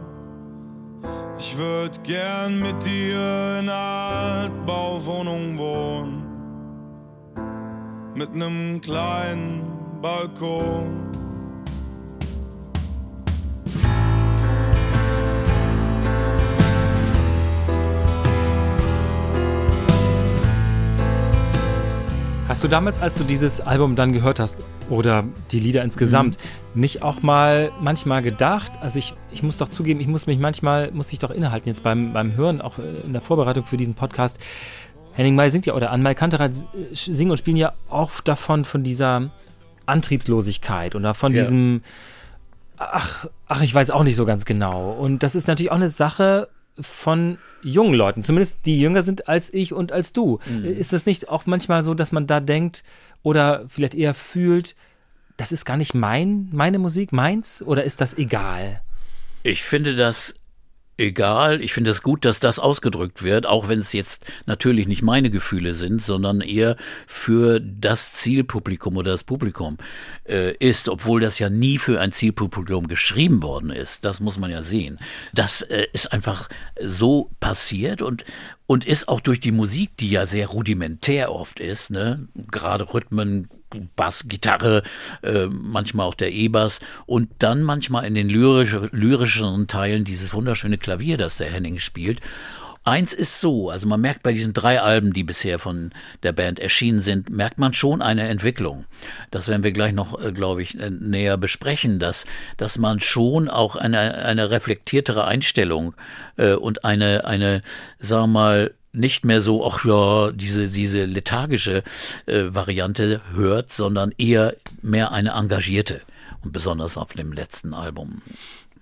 Ich würd gern mit dir in einer Altbauwohnung wohnen. Mit nem kleinen Balkon. Hast du damals, als du dieses Album dann gehört hast oder die Lieder insgesamt, mhm. nicht auch mal manchmal gedacht, also ich, ich muss doch zugeben, ich muss mich manchmal, muss ich doch innehalten jetzt beim, beim Hören, auch in der Vorbereitung für diesen Podcast. Henning May singt ja, oder Anmal Kanterer singen und spielen ja auch davon, von dieser Antriebslosigkeit oder von ja. diesem, ach, ach, ich weiß auch nicht so ganz genau. Und das ist natürlich auch eine Sache, von jungen Leuten, zumindest die jünger sind als ich und als du. Mhm. Ist das nicht auch manchmal so, dass man da denkt oder vielleicht eher fühlt, das ist gar nicht mein, meine Musik, meins, oder ist das egal? Ich finde das egal. Ich finde es gut, dass das ausgedrückt wird, auch wenn es jetzt natürlich nicht meine Gefühle sind, sondern eher für das Zielpublikum oder das Publikum äh, ist, obwohl das ja nie für ein Zielpublikum geschrieben worden ist. Das muss man ja sehen. Das äh, ist einfach so passiert und und ist auch durch die Musik, die ja sehr rudimentär oft ist, ne, gerade Rhythmen, Bass, Gitarre, äh, manchmal auch der E-Bass und dann manchmal in den lyrisch, lyrischeren Teilen dieses wunderschöne Klavier, das der Henning spielt. Eins ist so, also man merkt bei diesen drei Alben, die bisher von der Band erschienen sind, merkt man schon eine Entwicklung. Das werden wir gleich noch, äh, glaube ich, äh, näher besprechen, dass, dass man schon auch eine, eine reflektiertere Einstellung äh, und eine, eine, sagen wir mal, nicht mehr so, ach ja, diese, diese lethargische äh, Variante hört, sondern eher mehr eine engagierte. Und besonders auf dem letzten Album.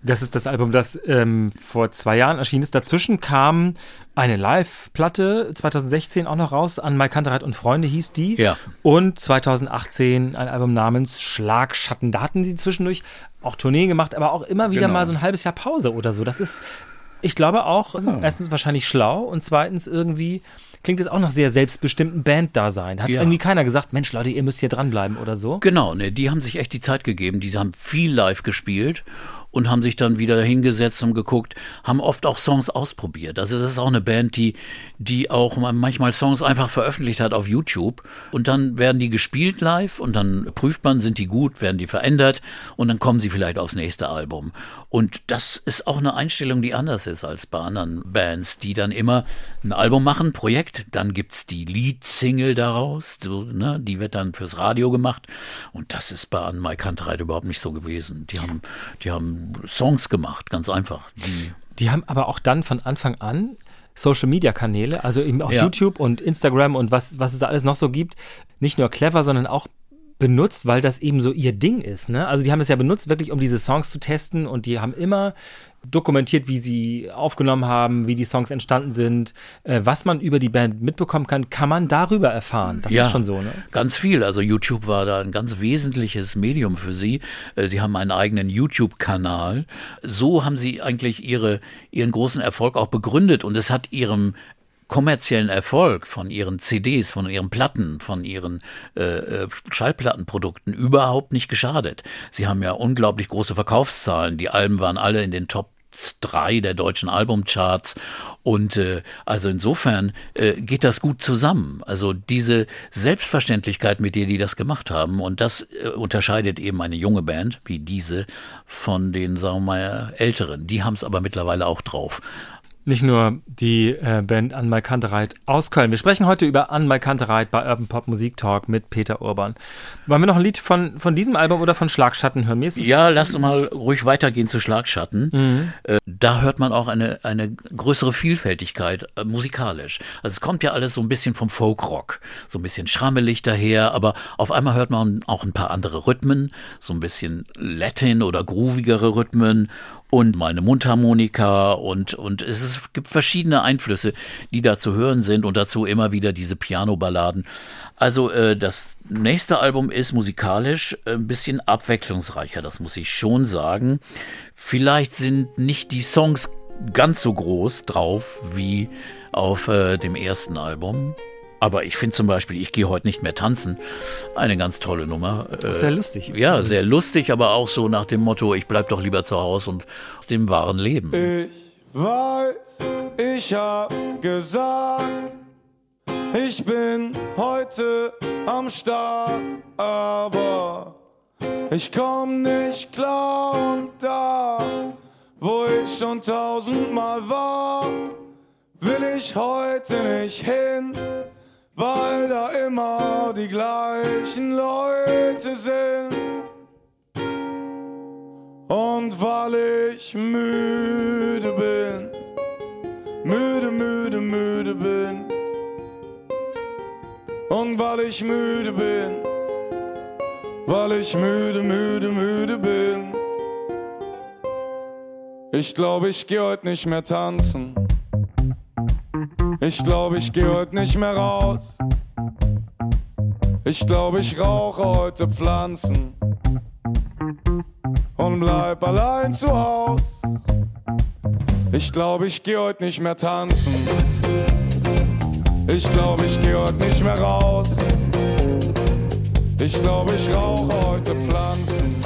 Das ist das Album, das ähm, vor zwei Jahren erschienen ist. Dazwischen kam eine Live-Platte, 2016 auch noch raus, an Mike Kantereit und Freunde hieß die. Ja. Und 2018 ein Album namens Schlagschatten. Da hatten sie zwischendurch auch Tourneen gemacht, aber auch immer wieder genau. mal so ein halbes Jahr Pause oder so. Das ist, ich glaube auch, hm. erstens wahrscheinlich schlau und zweitens irgendwie klingt es auch nach sehr selbstbestimmten Band-Dasein. Hat ja. irgendwie keiner gesagt, Mensch, Leute, ihr müsst hier dranbleiben oder so? Genau, ne, die haben sich echt die Zeit gegeben. Die haben viel live gespielt und haben sich dann wieder hingesetzt und geguckt, haben oft auch Songs ausprobiert. Also das ist auch eine Band, die, die auch manchmal Songs einfach veröffentlicht hat auf YouTube und dann werden die gespielt live und dann prüft man, sind die gut, werden die verändert und dann kommen sie vielleicht aufs nächste Album. Und das ist auch eine Einstellung, die anders ist als bei anderen Bands, die dann immer ein Album machen, Projekt, dann gibt's die Lead-Single daraus, so, ne, die wird dann fürs Radio gemacht und das ist bei An My Kantreit überhaupt nicht so gewesen. Die haben, die haben Songs gemacht, ganz einfach. Die, die haben aber auch dann von Anfang an Social Media Kanäle, also eben auch ja. YouTube und Instagram und was, was es alles noch so gibt, nicht nur clever, sondern auch benutzt, weil das eben so ihr Ding ist. Ne? Also die haben es ja benutzt, wirklich um diese Songs zu testen und die haben immer dokumentiert, wie sie aufgenommen haben, wie die Songs entstanden sind, äh, was man über die Band mitbekommen kann, kann man darüber erfahren. Das ja, ist schon so, ne? Ganz viel. Also YouTube war da ein ganz wesentliches Medium für sie. Äh, die haben einen eigenen YouTube-Kanal. So haben sie eigentlich ihre, ihren großen Erfolg auch begründet und es hat ihrem kommerziellen Erfolg von ihren CDs, von ihren Platten, von ihren äh, äh, Schallplattenprodukten überhaupt nicht geschadet. Sie haben ja unglaublich große Verkaufszahlen. Die Alben waren alle in den Top drei der deutschen Albumcharts und äh, also insofern äh, geht das gut zusammen. Also diese Selbstverständlichkeit, mit der die das gemacht haben und das äh, unterscheidet eben eine junge Band wie diese von den, sagen wir mal, älteren. Die haben es aber mittlerweile auch drauf nicht nur die äh, Band An My Kantereit aus Köln. Wir sprechen heute über An My Kantereit bei Urban Pop Musik Talk mit Peter Urban. Wollen wir noch ein Lied von, von diesem Album oder von Schlagschatten hören? Ja, lass uns mal ruhig weitergehen zu Schlagschatten. Mhm. Äh, da hört man auch eine, eine größere Vielfältigkeit äh, musikalisch. Also es kommt ja alles so ein bisschen vom Folkrock, so ein bisschen schrammelig daher, aber auf einmal hört man auch ein paar andere Rhythmen, so ein bisschen Latin oder groovigere Rhythmen und meine Mundharmonika und, und es, ist, gibt verschiedene Einflüsse, die da zu hören sind und dazu immer wieder diese Piano-Balladen. Also äh, das nächste Album ist musikalisch ein bisschen abwechslungsreicher, das muss ich schon sagen. Vielleicht sind nicht die Songs ganz so groß drauf wie auf äh, dem ersten Album. Aber ich finde zum Beispiel, ich gehe heute nicht mehr tanzen. Eine ganz tolle Nummer. Sehr lustig. Ja, sehr lustig, aber auch so nach dem Motto, ich bleib doch lieber zu Hause und dem wahren Leben. Ich weiß, ich hab gesagt, ich bin heute am Start, aber ich komm nicht klar und da, wo ich schon tausendmal war, will ich heute nicht hin weil da immer die gleichen Leute sind. Und weil ich müde bin, müde, müde, müde bin. Und weil ich müde bin, weil ich müde, müde, müde bin. Ich glaube, ich geh heute nicht mehr tanzen. Ich glaube, ich gehe heute nicht mehr raus. Ich glaube, ich rauche heute Pflanzen und bleib allein zu Haus. Ich glaube, ich gehe heute nicht mehr tanzen. Ich glaube, ich gehe heute nicht mehr raus. Ich glaube, ich rauche heute Pflanzen.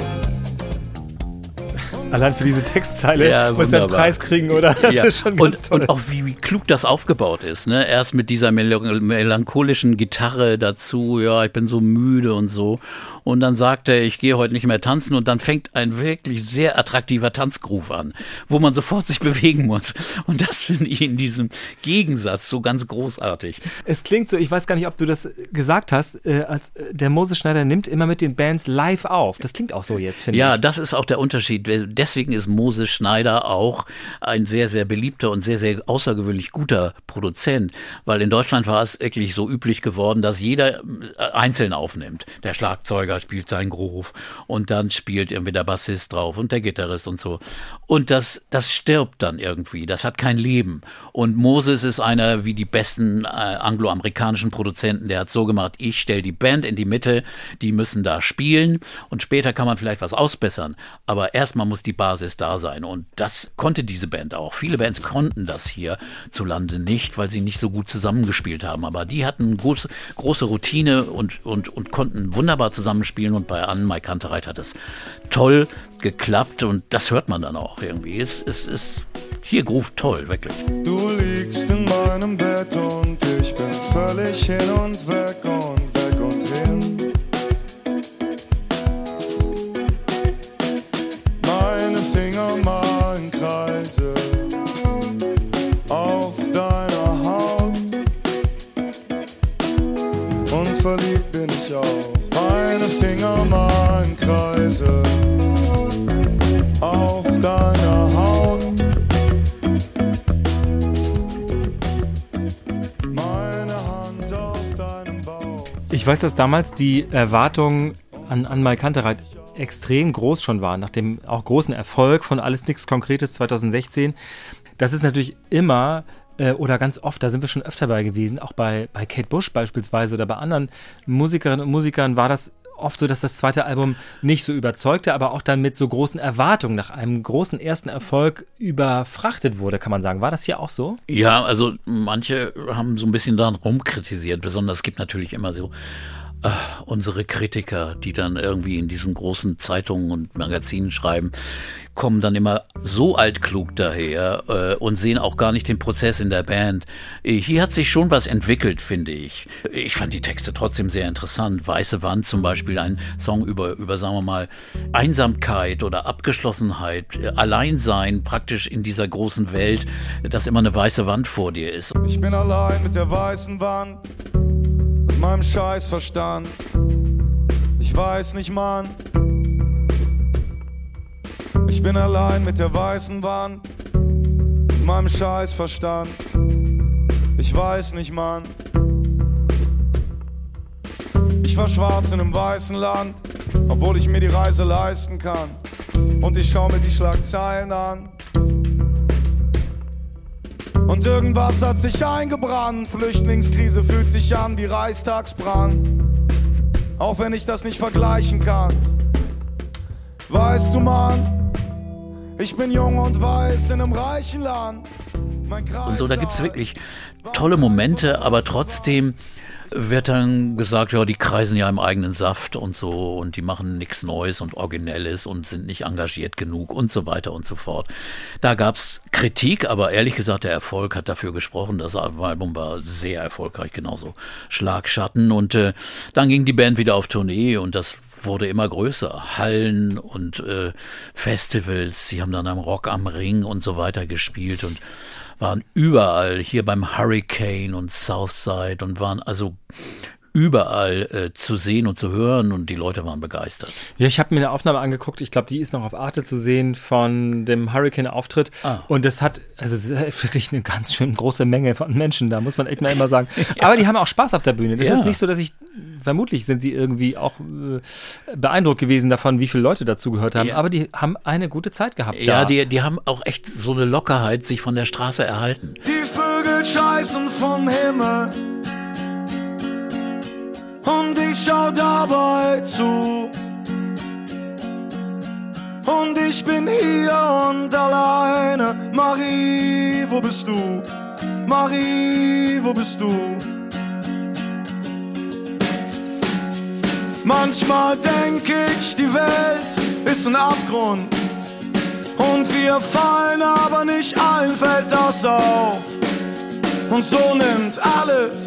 Allein für diese Textzeile ja, muss er einen Preis kriegen, oder? Das ja. ist schon ganz und, toll. Und auch wie, wie, klug das aufgebaut ist. Ne? Erst mit dieser melancholischen Gitarre dazu, ja, ich bin so müde und so und dann sagt er, ich gehe heute nicht mehr tanzen und dann fängt ein wirklich sehr attraktiver Tanzgroove an, wo man sofort sich bewegen muss. Und das finde ich in diesem Gegensatz so ganz großartig. Es klingt so, ich weiß gar nicht, ob du das gesagt hast, äh, als äh, der Moses Schneider nimmt immer mit den Bands live auf. Das klingt auch so jetzt, finde ich. Ja, das ist auch der Unterschied. Deswegen ist Moses Schneider auch ein sehr, sehr beliebter und sehr, sehr außergewöhnlich guter Produzent, weil in Deutschland war es wirklich so üblich geworden, dass jeder äh, einzeln aufnimmt. Der Schlagzeuger Schlagzeuger spielt seinen Groove und dann spielt irgendwie der Bassist drauf und der Gitarrist und so. Und das, das stirbt dann irgendwie. Das hat kein Leben. Und Moses ist einer wie die besten äh, angloamerikanischen Produzenten. Der hat so gemacht, ich stelle die Band in die Mitte, die müssen da spielen und später kann man vielleicht was ausbessern. Aber erstmal muss die Basis da sein. Und das konnte diese Band auch. Viele Bands konnten das hier zu Lande nicht, weil sie nicht so gut zusammengespielt haben. Aber die hatten große, große Routine und, und, und konnten wunderbar zusammen zusammenspielen und bei Anne Mike Kantereit hat es toll geklappt und das hört man dann auch irgendwie. Es, ist hier groove toll, wirklich. Du liegst in meinem Bett und ich bin völlig hin und weg und Ich weiß, dass damals die Erwartungen an, an Mike Kantereit extrem groß schon waren, nach dem auch großen Erfolg von Alles Nix Konkretes 2016. Das ist natürlich immer äh, oder ganz oft, da sind wir schon öfter bei gewesen, auch bei, bei Kate Bush beispielsweise oder bei anderen Musikerinnen und Musikern war das oft so, dass das zweite Album nicht so überzeugte, aber auch dann mit so großen Erwartungen nach einem großen ersten Erfolg überfrachtet wurde, kann man sagen. War das hier auch so? Ja, also manche haben so ein bisschen daran rumkritisiert. Besonders es gibt natürlich immer so Ach, unsere Kritiker, die dann irgendwie in diesen großen Zeitungen und Magazinen schreiben, kommen dann immer so altklug daher äh, und sehen auch gar nicht den Prozess in der Band. Äh, hier hat sich schon was entwickelt, finde ich. Ich fand die Texte trotzdem sehr interessant. Weiße Wand zum Beispiel, ein Song über, über sagen wir mal, Einsamkeit oder Abgeschlossenheit, äh, Alleinsein praktisch in dieser großen Welt, dass immer eine weiße Wand vor dir ist. Ich bin allein mit der weißen Wand meinem Scheißverstand. Ich weiß nicht, Mann. Ich bin allein mit der weißen Wand. Mit meinem Scheißverstand. Ich weiß nicht, Mann. Ich war schwarz in einem weißen Land, obwohl ich mir die Reise leisten kann. Und ich schau mir die Schlagzeilen an. Und irgendwas hat sich eingebrannt. Flüchtlingskrise fühlt sich an wie Reichstagsbrand. Auch wenn ich das nicht vergleichen kann. Weißt du, Mann, ich bin jung und weiß in einem reichen Land. Und so, da gibt es wirklich tolle Momente, aber trotzdem wird dann gesagt, ja, die kreisen ja im eigenen Saft und so und die machen nichts Neues und Originelles und sind nicht engagiert genug und so weiter und so fort. Da gab's Kritik, aber ehrlich gesagt, der Erfolg hat dafür gesprochen. Das Album war sehr erfolgreich, genauso Schlagschatten. Und äh, dann ging die Band wieder auf Tournee und das wurde immer größer. Hallen und äh, Festivals, sie haben dann am Rock am Ring und so weiter gespielt und waren überall hier beim Hurricane und Southside und waren also überall äh, zu sehen und zu hören und die Leute waren begeistert. Ja, ich habe mir eine Aufnahme angeguckt, ich glaube, die ist noch auf Arte zu sehen von dem Hurricane-Auftritt ah. und das hat, also es ist wirklich eine ganz schön große Menge von Menschen da, muss man echt mal immer sagen. ja. Aber die haben auch Spaß auf der Bühne. Das ja. ist nicht so, dass ich, vermutlich sind sie irgendwie auch äh, beeindruckt gewesen davon, wie viele Leute dazu gehört haben, ja. aber die haben eine gute Zeit gehabt Ja, da. Die, die haben auch echt so eine Lockerheit sich von der Straße erhalten. Die Vögel scheißen vom Himmel und ich schau dabei zu. Und ich bin hier und alleine. Marie, wo bist du? Marie, wo bist du? Manchmal denk ich, die Welt ist ein Abgrund. Und wir fallen, aber nicht allen fällt das auf. Und so nimmt alles,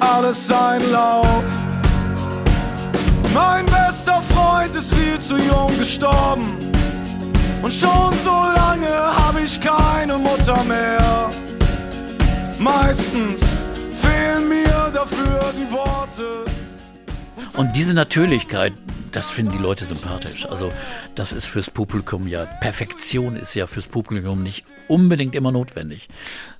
alles seinen Lauf. Mein bester Freund ist viel zu jung gestorben. Und schon so lange habe ich keine Mutter mehr. Meistens fehlen mir dafür die Worte. Und diese Natürlichkeit, das finden die Leute sympathisch. Also das ist fürs Publikum ja, Perfektion ist ja fürs Publikum nicht unbedingt immer notwendig.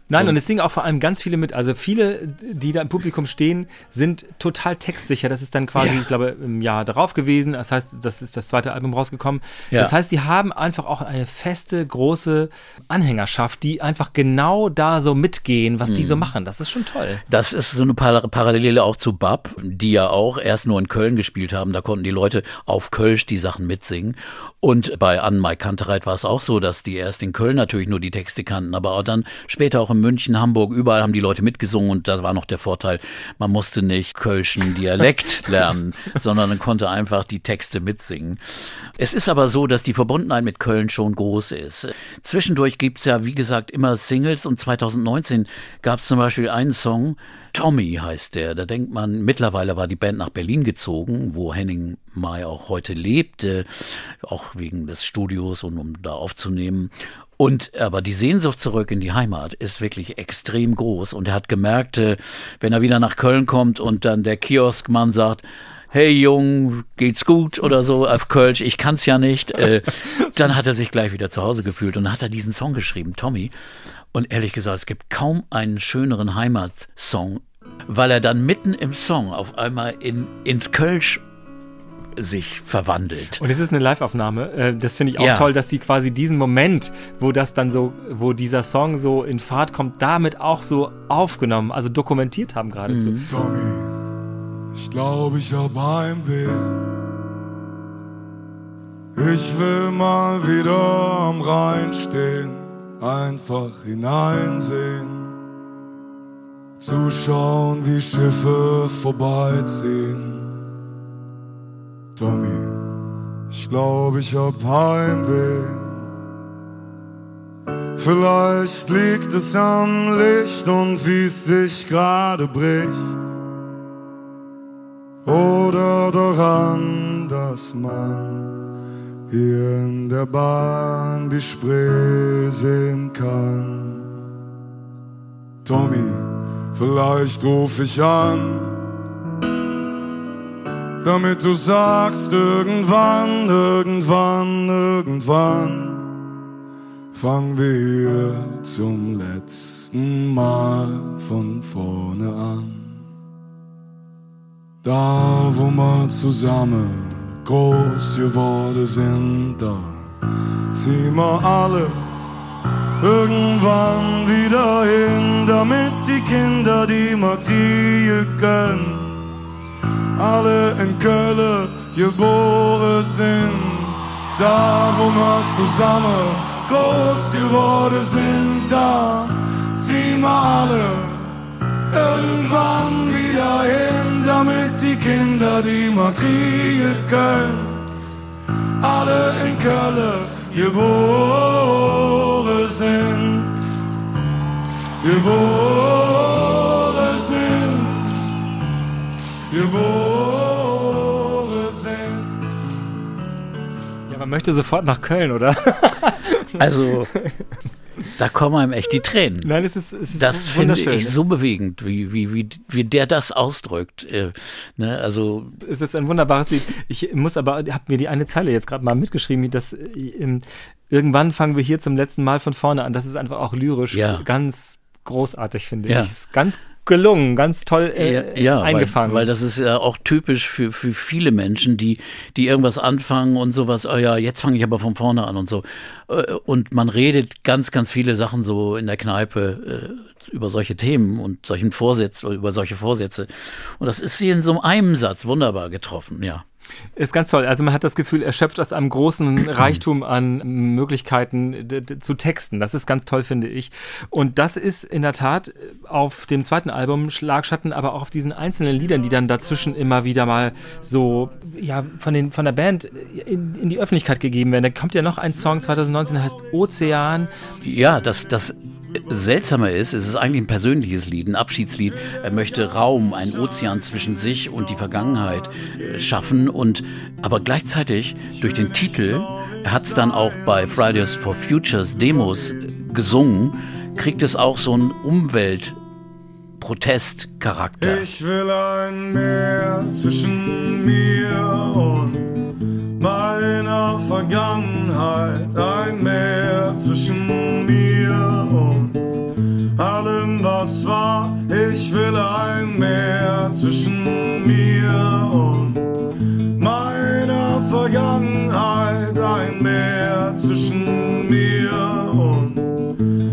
Nein, so. und es singen auch vor allem ganz viele mit. Also viele, die da im Publikum stehen, sind total textsicher. Das ist dann quasi, ja. ich glaube, im Jahr darauf gewesen. Das heißt, das ist das zweite Album rausgekommen. Ja. Das heißt, sie haben einfach auch eine feste, große Anhängerschaft, die einfach genau da so mitgehen, was mhm. die so mhm. machen. Das ist schon toll. Das ist so eine Parallele auch zu Bab, die ja auch erst nur in Köln gespielt haben. Da konnten die Leute auf Kölsch die Sachen mitsingen. Und bei Anne-Mai Kantereit war es auch so, dass die erst in Köln natürlich nur die Texte kannten, aber auch dann später auch in München, Hamburg, überall haben die Leute mitgesungen und da war noch der Vorteil, man musste nicht kölschen Dialekt lernen, sondern man konnte einfach die Texte mitsingen. Es ist aber so, dass die Verbundenheit mit Köln schon groß ist. Zwischendurch gibt's ja, wie gesagt, immer Singles und 2019 gab es zum Beispiel einen Song, Tommy heißt der. Da denkt man, mittlerweile war die Band nach Berlin gezogen, wo Henning May auch heute lebt, äh, auch wegen des Studios und um da aufzunehmen. Und aber die Sehnsucht zurück in die Heimat ist wirklich extrem groß. Und er hat gemerkt, äh, wenn er wieder nach Köln kommt und dann der Kioskmann sagt, hey Jung, geht's gut oder so auf Kölsch, ich kann's ja nicht, äh, dann hat er sich gleich wieder zu Hause gefühlt und dann hat er diesen Song geschrieben, Tommy. Und ehrlich gesagt, es gibt kaum einen schöneren Heimatsong weil er dann mitten im Song auf einmal in, ins Kölsch sich verwandelt. Und es ist eine Live-Aufnahme. Äh, Das finde ich auch Ja. toll, dass sie quasi diesen Moment, wo das dann so, wo dieser Song so in Fahrt kommt, damit auch so aufgenommen, also dokumentiert haben geradezu. Mhm. Tommy, ich glaube, ich hab Heimweh. Ich will mal wieder am Rhein stehen, einfach hineinsehen. Zuschauen, wie Schiffe vorbeiziehen. Tommy, ich glaube, ich hab Heimweh. Vielleicht liegt es am Licht und wie es sich gerade bricht. Oder daran, dass man hier in der Bahn die Spree sehen kann. Tommy, vielleicht ruf ich an, damit du sagst, irgendwann, irgendwann, irgendwann fangen wir hier zum letzten Mal von vorne an. Da, wo wir zusammen groß geworden sind, da ziehen wir alle irgendwann wieder hin, damit die Kinder, die wir kriegen können, alle in Köln geboren sind. Da, wo wir zusammen groß geworden sind, da ziehen wir alle irgendwann wieder hin, damit die Kinder, die wir kriegen können, alle in Köln geboren sind. Geboren Geboren sind. Ja, man möchte sofort nach Köln, oder? Also, da kommen einem echt die Tränen. Nein, es ist, es ist Das finde ich so bewegend, wie, wie, wie, wie der das ausdrückt. Äh, ne, also, Es ist ein wunderbares Lied. Ich muss aber, habe mir die eine Zeile jetzt gerade mal mitgeschrieben, dass äh, ähm, irgendwann fangen wir hier zum letzten Mal von vorne an. Das ist einfach auch lyrisch Ja. ganz großartig, finde Ja. ich. Ganz gelungen, ganz toll äh, ja, eingefangen. Weil, weil das ist ja auch typisch für, für viele Menschen, die, die irgendwas anfangen und sowas, oh ja, jetzt fange ich aber von vorne an und so. Äh, Und man redet ganz, ganz viele Sachen so in der Kneipe äh, über solche Themen und solchen Vorsätzen oder über solche Vorsätze. Und das ist hier in so einem Satz wunderbar getroffen, ja. Ist ganz toll. Also man hat das Gefühl, er schöpft aus einem großen Reichtum an Möglichkeiten zu texten. Das ist ganz toll, finde ich. Und das ist in der Tat auf dem zweiten Album Schlagschatten, aber auch auf diesen einzelnen Liedern, die dann dazwischen immer wieder mal so ja von den von der Band in, in die Öffentlichkeit gegeben werden. Da kommt ja noch ein Song 2019, der heißt Ozean. Ja, das, das Seltsame ist, es ist eigentlich ein persönliches Lied, ein Abschiedslied. Er möchte Raum, einen Ozean zwischen sich und die Vergangenheit äh, schaffen und aber gleichzeitig durch den Titel, er hat es dann auch bei Fridays for Futures Demos äh, gesungen, kriegt es auch so einen Umweltprotestcharakter. Ich will ein Meer zwischen mir und meiner Vergangenheit. Ein Meer zwischen mir und allem, was war. Ich will ein Meer zwischen mir und meiner Vergangenheit. Ein Meer zwischen mir und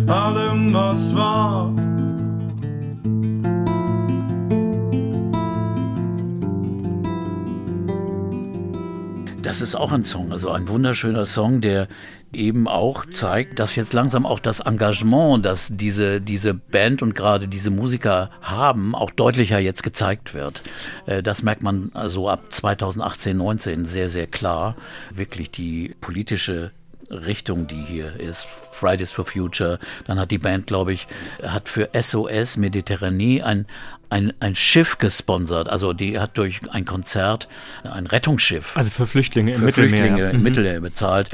allem, was war. Das ist auch ein Song, also ein wunderschöner Song, der eben auch zeigt, dass jetzt langsam auch das Engagement, das diese, diese Band und gerade diese Musiker haben, auch deutlicher jetzt gezeigt wird. Äh, Das merkt man also ab 2018, 19 sehr, sehr klar. Wirklich die politische Richtung, die hier ist. Fridays for Future. Dann hat die Band, glaube ich, hat für SOS Mediterranee ein, ein, ein Schiff gesponsert. Also die hat durch ein Konzert ein Rettungsschiff Also für Flüchtlinge im für Mittelmeer. Flüchtlinge im Mhm. Mittelmeer bezahlt.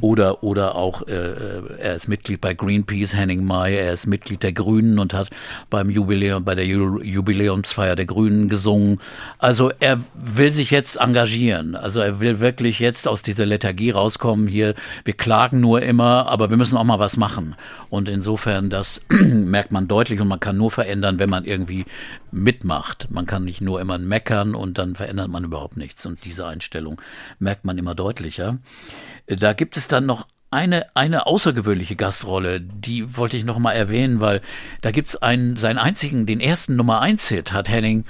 Oder, oder auch, äh, er ist Mitglied bei Greenpeace, Henning May, er ist Mitglied der Grünen und hat beim Jubiläum, bei der Ju Jubiläumsfeier der Grünen gesungen. Also er will sich jetzt engagieren. Also er will wirklich jetzt aus dieser Lethargie rauskommen. Hier, wir klagen nur immer, aber wir müssen auch mal was machen. Und insofern, das merkt man deutlich und man kann nur verändern, wenn man irgendwie mitmacht. Man kann nicht nur immer meckern und dann verändert man überhaupt nichts. Und diese Einstellung merkt man immer deutlicher. Da gibt es dann noch eine, eine außergewöhnliche Gastrolle, die wollte ich noch mal erwähnen, weil da gibt's einen, seinen einzigen, den ersten Nummer eins Hit hat Henning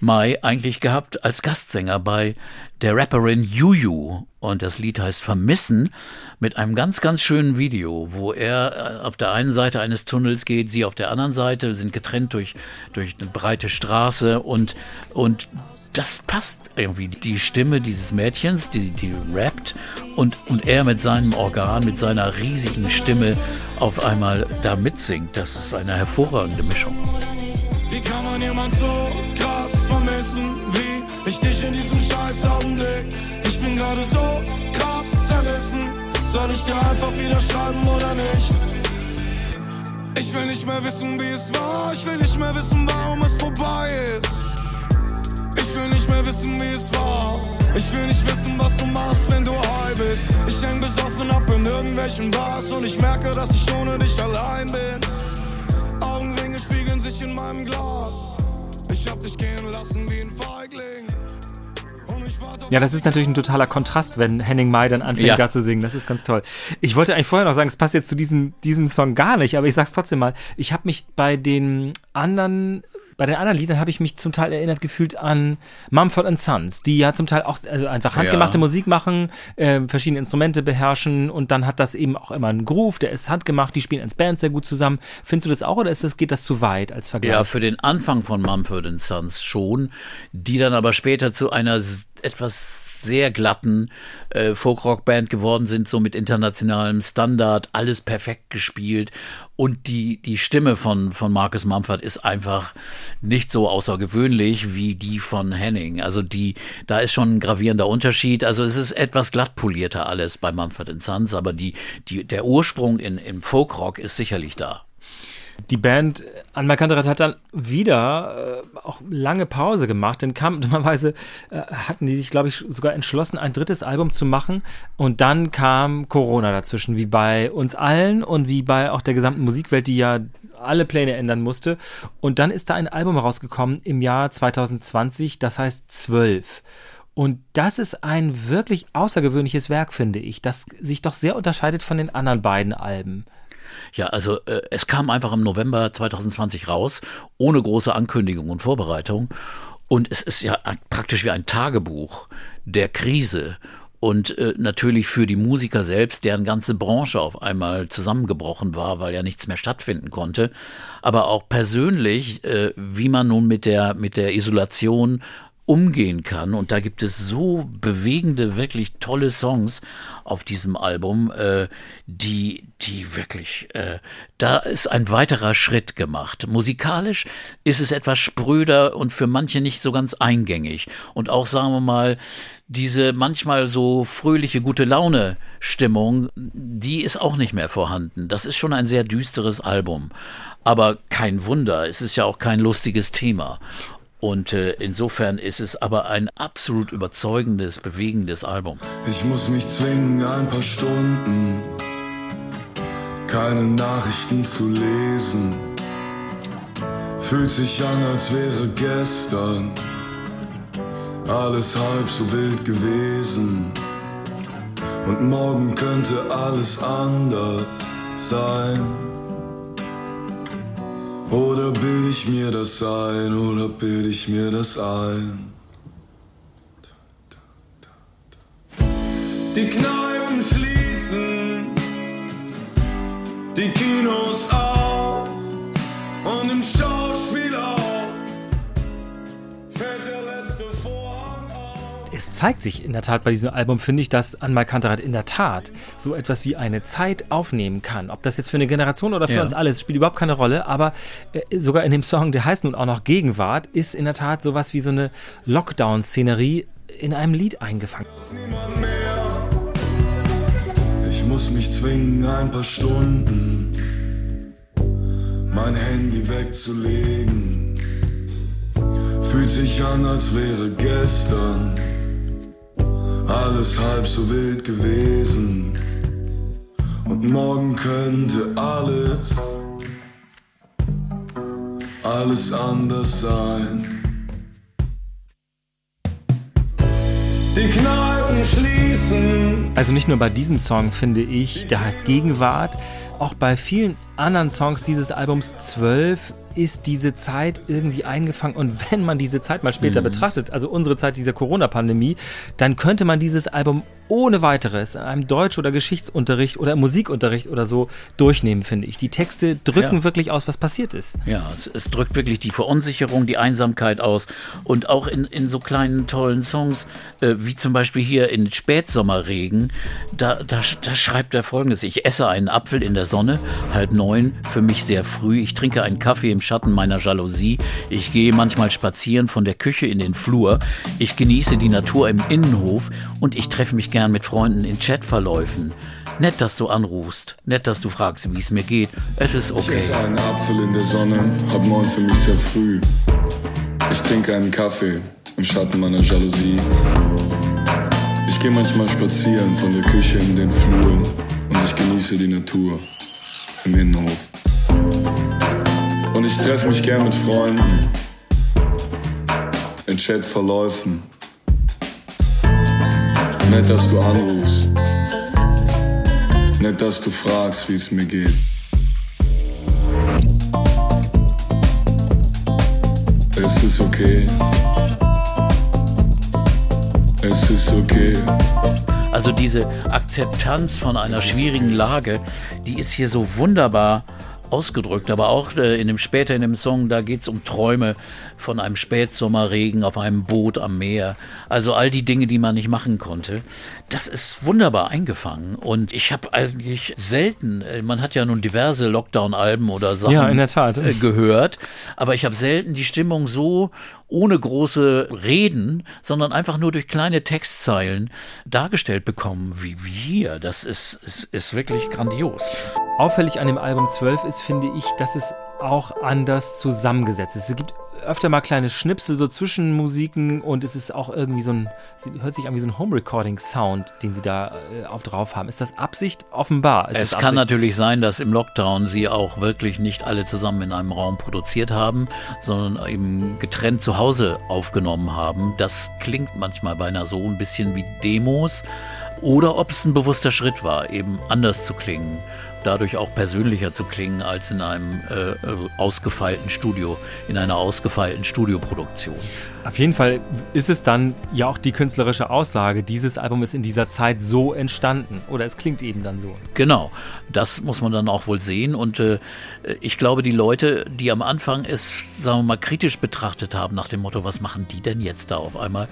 Mai eigentlich gehabt als Gastsänger bei der Rapperin Juju. Und das Lied heißt Vermissen mit einem ganz, ganz schönen Video, wo er äh, auf der einen Seite eines Tunnels geht, sie auf der anderen Seite, sind getrennt durch, durch eine breite Straße und, und das passt irgendwie. Die Stimme dieses Mädchens, die, die rappt und, und er mit seinem Organ, mit seiner riesigen Stimme auf einmal da mitsingt. Das ist eine hervorragende Mischung. Wie kann man jemand so krass vermissen wie ich dich in diesem scheiß Augenblick? Ich bin gerade so krass zerrissen. Soll ich dir einfach wieder schreiben oder nicht? Ich will nicht mehr wissen, wie es war. Ich will nicht mehr wissen, warum es vorbei ist. Ich will nicht mehr wissen, wie es war. Ich will nicht wissen, was du machst, wenn du high bist. Ich häng besoffen ab in irgendwelchen Bars und ich merke, dass ich ohne dich allein bin. Augenringe spiegeln sich in meinem Glas. Ja, das ist natürlich ein totaler Kontrast, wenn Henning Mai dann anfängt, Ja. da zu singen. Das ist ganz toll. Ich wollte eigentlich vorher noch sagen, es passt jetzt zu diesem, diesem Song gar nicht, aber ich sag's trotzdem mal. Ich habe mich bei den anderen, bei den anderen Liedern habe ich mich zum Teil erinnert gefühlt an Mumford Sons, die ja zum Teil auch also einfach handgemachte Ja. Musik machen, äh, verschiedene Instrumente beherrschen und dann hat das eben auch immer einen Groove, der ist handgemacht, die spielen als Band sehr gut zusammen. Findest du das auch oder ist das, geht das zu weit als Vergleich? Ja, für den Anfang von Mumford Sons schon, die dann aber später zu einer etwas sehr glatten äh, Folkrock-Band geworden sind, so mit internationalem Standard, alles perfekt gespielt. Und die, die Stimme von, von Marcus Mumford ist einfach nicht so außergewöhnlich wie die von Henning. Also die, da ist schon ein gravierender Unterschied. Also es ist etwas glattpolierter alles bei Mumford Sons, aber die, die, der Ursprung in, im Folkrock ist sicherlich da. Die Band Anmal Kanterat hat dann wieder äh, auch lange Pause gemacht, denn kam dummerweise äh, hatten die sich, glaube ich, sogar entschlossen, ein drittes Album zu machen und dann kam Corona dazwischen, wie bei uns allen und wie bei auch der gesamten Musikwelt, die ja alle Pläne ändern musste. Und dann ist da ein Album rausgekommen im Jahr 2020, das heißt 12. Und das ist ein wirklich außergewöhnliches Werk, finde ich, das sich doch sehr unterscheidet von den anderen beiden Alben. Ja, also äh, es kam einfach im November 2020 raus, ohne große Ankündigung und Vorbereitung. Und es ist ja praktisch wie ein Tagebuch der Krise. Und äh, natürlich für die Musiker selbst, deren ganze Branche auf einmal zusammengebrochen war, weil ja nichts mehr stattfinden konnte. Aber auch persönlich, äh, wie man nun mit der, mit der Isolation umgehen kann. Und da gibt es so bewegende, wirklich tolle Songs auf diesem Album, äh, die, die wirklich, äh, da ist ein weiterer Schritt gemacht. Musikalisch ist es etwas spröder und für manche nicht so ganz eingängig. Und auch, sagen wir mal, diese manchmal so fröhliche, gute Laune Stimmung, die ist auch nicht mehr vorhanden. Das ist schon ein sehr düsteres Album. Aber kein Wunder, es ist ja auch kein lustiges Thema. Und äh, insofern ist es aber ein absolut überzeugendes, bewegendes Album. Ich muss mich zwingen, ein paar Stunden keine Nachrichten zu lesen. Fühlt sich an, als wäre gestern alles halb so wild gewesen. Und morgen könnte alles anders sein. Oder bild ich mir das ein, oder bild ich mir das ein? Die Kneipen zeigt sich in der Tat bei diesem Album, finde ich, dass Anmal Kantereit in der Tat so etwas wie eine Zeit aufnehmen kann. Ob das jetzt für eine Generation oder für Ja. uns alle ist, spielt überhaupt keine Rolle. Aber äh, sogar in dem Song, der heißt nun auch noch Gegenwart, ist in der Tat sowas wie so eine Lockdown-Szenerie in einem Lied eingefangen. Ich muss mich zwingen, ein paar Stunden mein Handy wegzulegen. Fühlt sich an, als wäre gestern alles halb so wild gewesen. Und morgen könnte alles alles anders sein. Die Kneipen schließen. Also nicht nur bei diesem Song finde ich, der heißt Gegenwart, auch bei vielen anderen Songs dieses Albums 12 ist diese Zeit irgendwie eingefangen. Und wenn man diese Zeit mal später mhm. betrachtet, also unsere Zeit dieser Corona-Pandemie, dann könnte man dieses Album ohne weiteres in einem Deutsch- oder Geschichtsunterricht oder Musikunterricht oder so durchnehmen, finde ich. Die Texte drücken ja. wirklich aus, was passiert ist. Ja, es, es, drückt wirklich die Verunsicherung, die Einsamkeit aus. Und auch in, in so kleinen, tollen Songs, äh, wie zum Beispiel hier in Spätsommerregen, da, da, da schreibt er folgendes: Ich esse einen Apfel in der Sonne, halb neun, für mich sehr früh. Ich trinke einen Kaffee im Schatten meiner Jalousie. Ich gehe manchmal spazieren von der Küche in den Flur. Ich genieße die Natur im Innenhof und ich treffe mich gern mit Freunden in Chatverläufen. Nett, dass du anrufst. Nett, dass du fragst, wie es mir geht. Es ist okay. Ich esse einen Apfel in der Sonne, hab neun für mich sehr früh. Ich trinke einen Kaffee im Schatten meiner Jalousie. Ich gehe manchmal spazieren von der Küche in den Flur und ich genieße die Natur im Innenhof. Und ich treffe mich gern mit Freunden in Chatverläufen. Nett, dass du anrufst. Nett, dass du fragst, wie es mir geht. Es ist okay. Es ist okay. Also diese Akzeptanz von einer schwierigen Lage, die ist hier so wunderbar ausgedrückt, aber auch äh, in dem später in dem Song, da geht es um Träume von einem Spätsommerregen auf einem Boot am Meer. Also all die Dinge, die man nicht machen konnte. Das ist wunderbar eingefangen und ich habe eigentlich selten, äh, man hat ja nun diverse Lockdown-Alben oder Sachen ja. Äh, gehört, aber ich habe selten die Stimmung so ohne große Reden, sondern einfach nur durch kleine Textzeilen dargestellt bekommen wie wir. Das ist, ist, ist wirklich grandios. Auffällig an dem Album 12 ist, finde ich, dass es auch anders zusammengesetzt ist. Es gibt öfter mal kleine Schnipsel so zwischen Musiken und es ist auch irgendwie so ein, hört sich an wie so ein Home-Recording-Sound, den sie da äh, auf drauf haben. Ist das Absicht? Offenbar. Ist es kann Absicht? natürlich sein, dass im Lockdown sie auch wirklich nicht alle zusammen in einem Raum produziert haben, sondern eben getrennt zu Hause aufgenommen haben. Das klingt manchmal beinahe so ein bisschen wie Demos. Oder ob es ein bewusster Schritt war, eben anders zu klingen dadurch auch persönlicher zu klingen als in einem äh, äh, ausgefeilten Studio, in einer ausgefeilten Studioproduktion. Auf jeden Fall ist es dann ja auch die künstlerische Aussage, dieses Album ist in dieser Zeit so entstanden oder es klingt eben dann so. Genau, das muss man dann auch wohl sehen und äh, ich glaube, die Leute, die am Anfang es, sagen wir mal, kritisch betrachtet haben nach dem Motto, was machen die denn jetzt da auf einmal,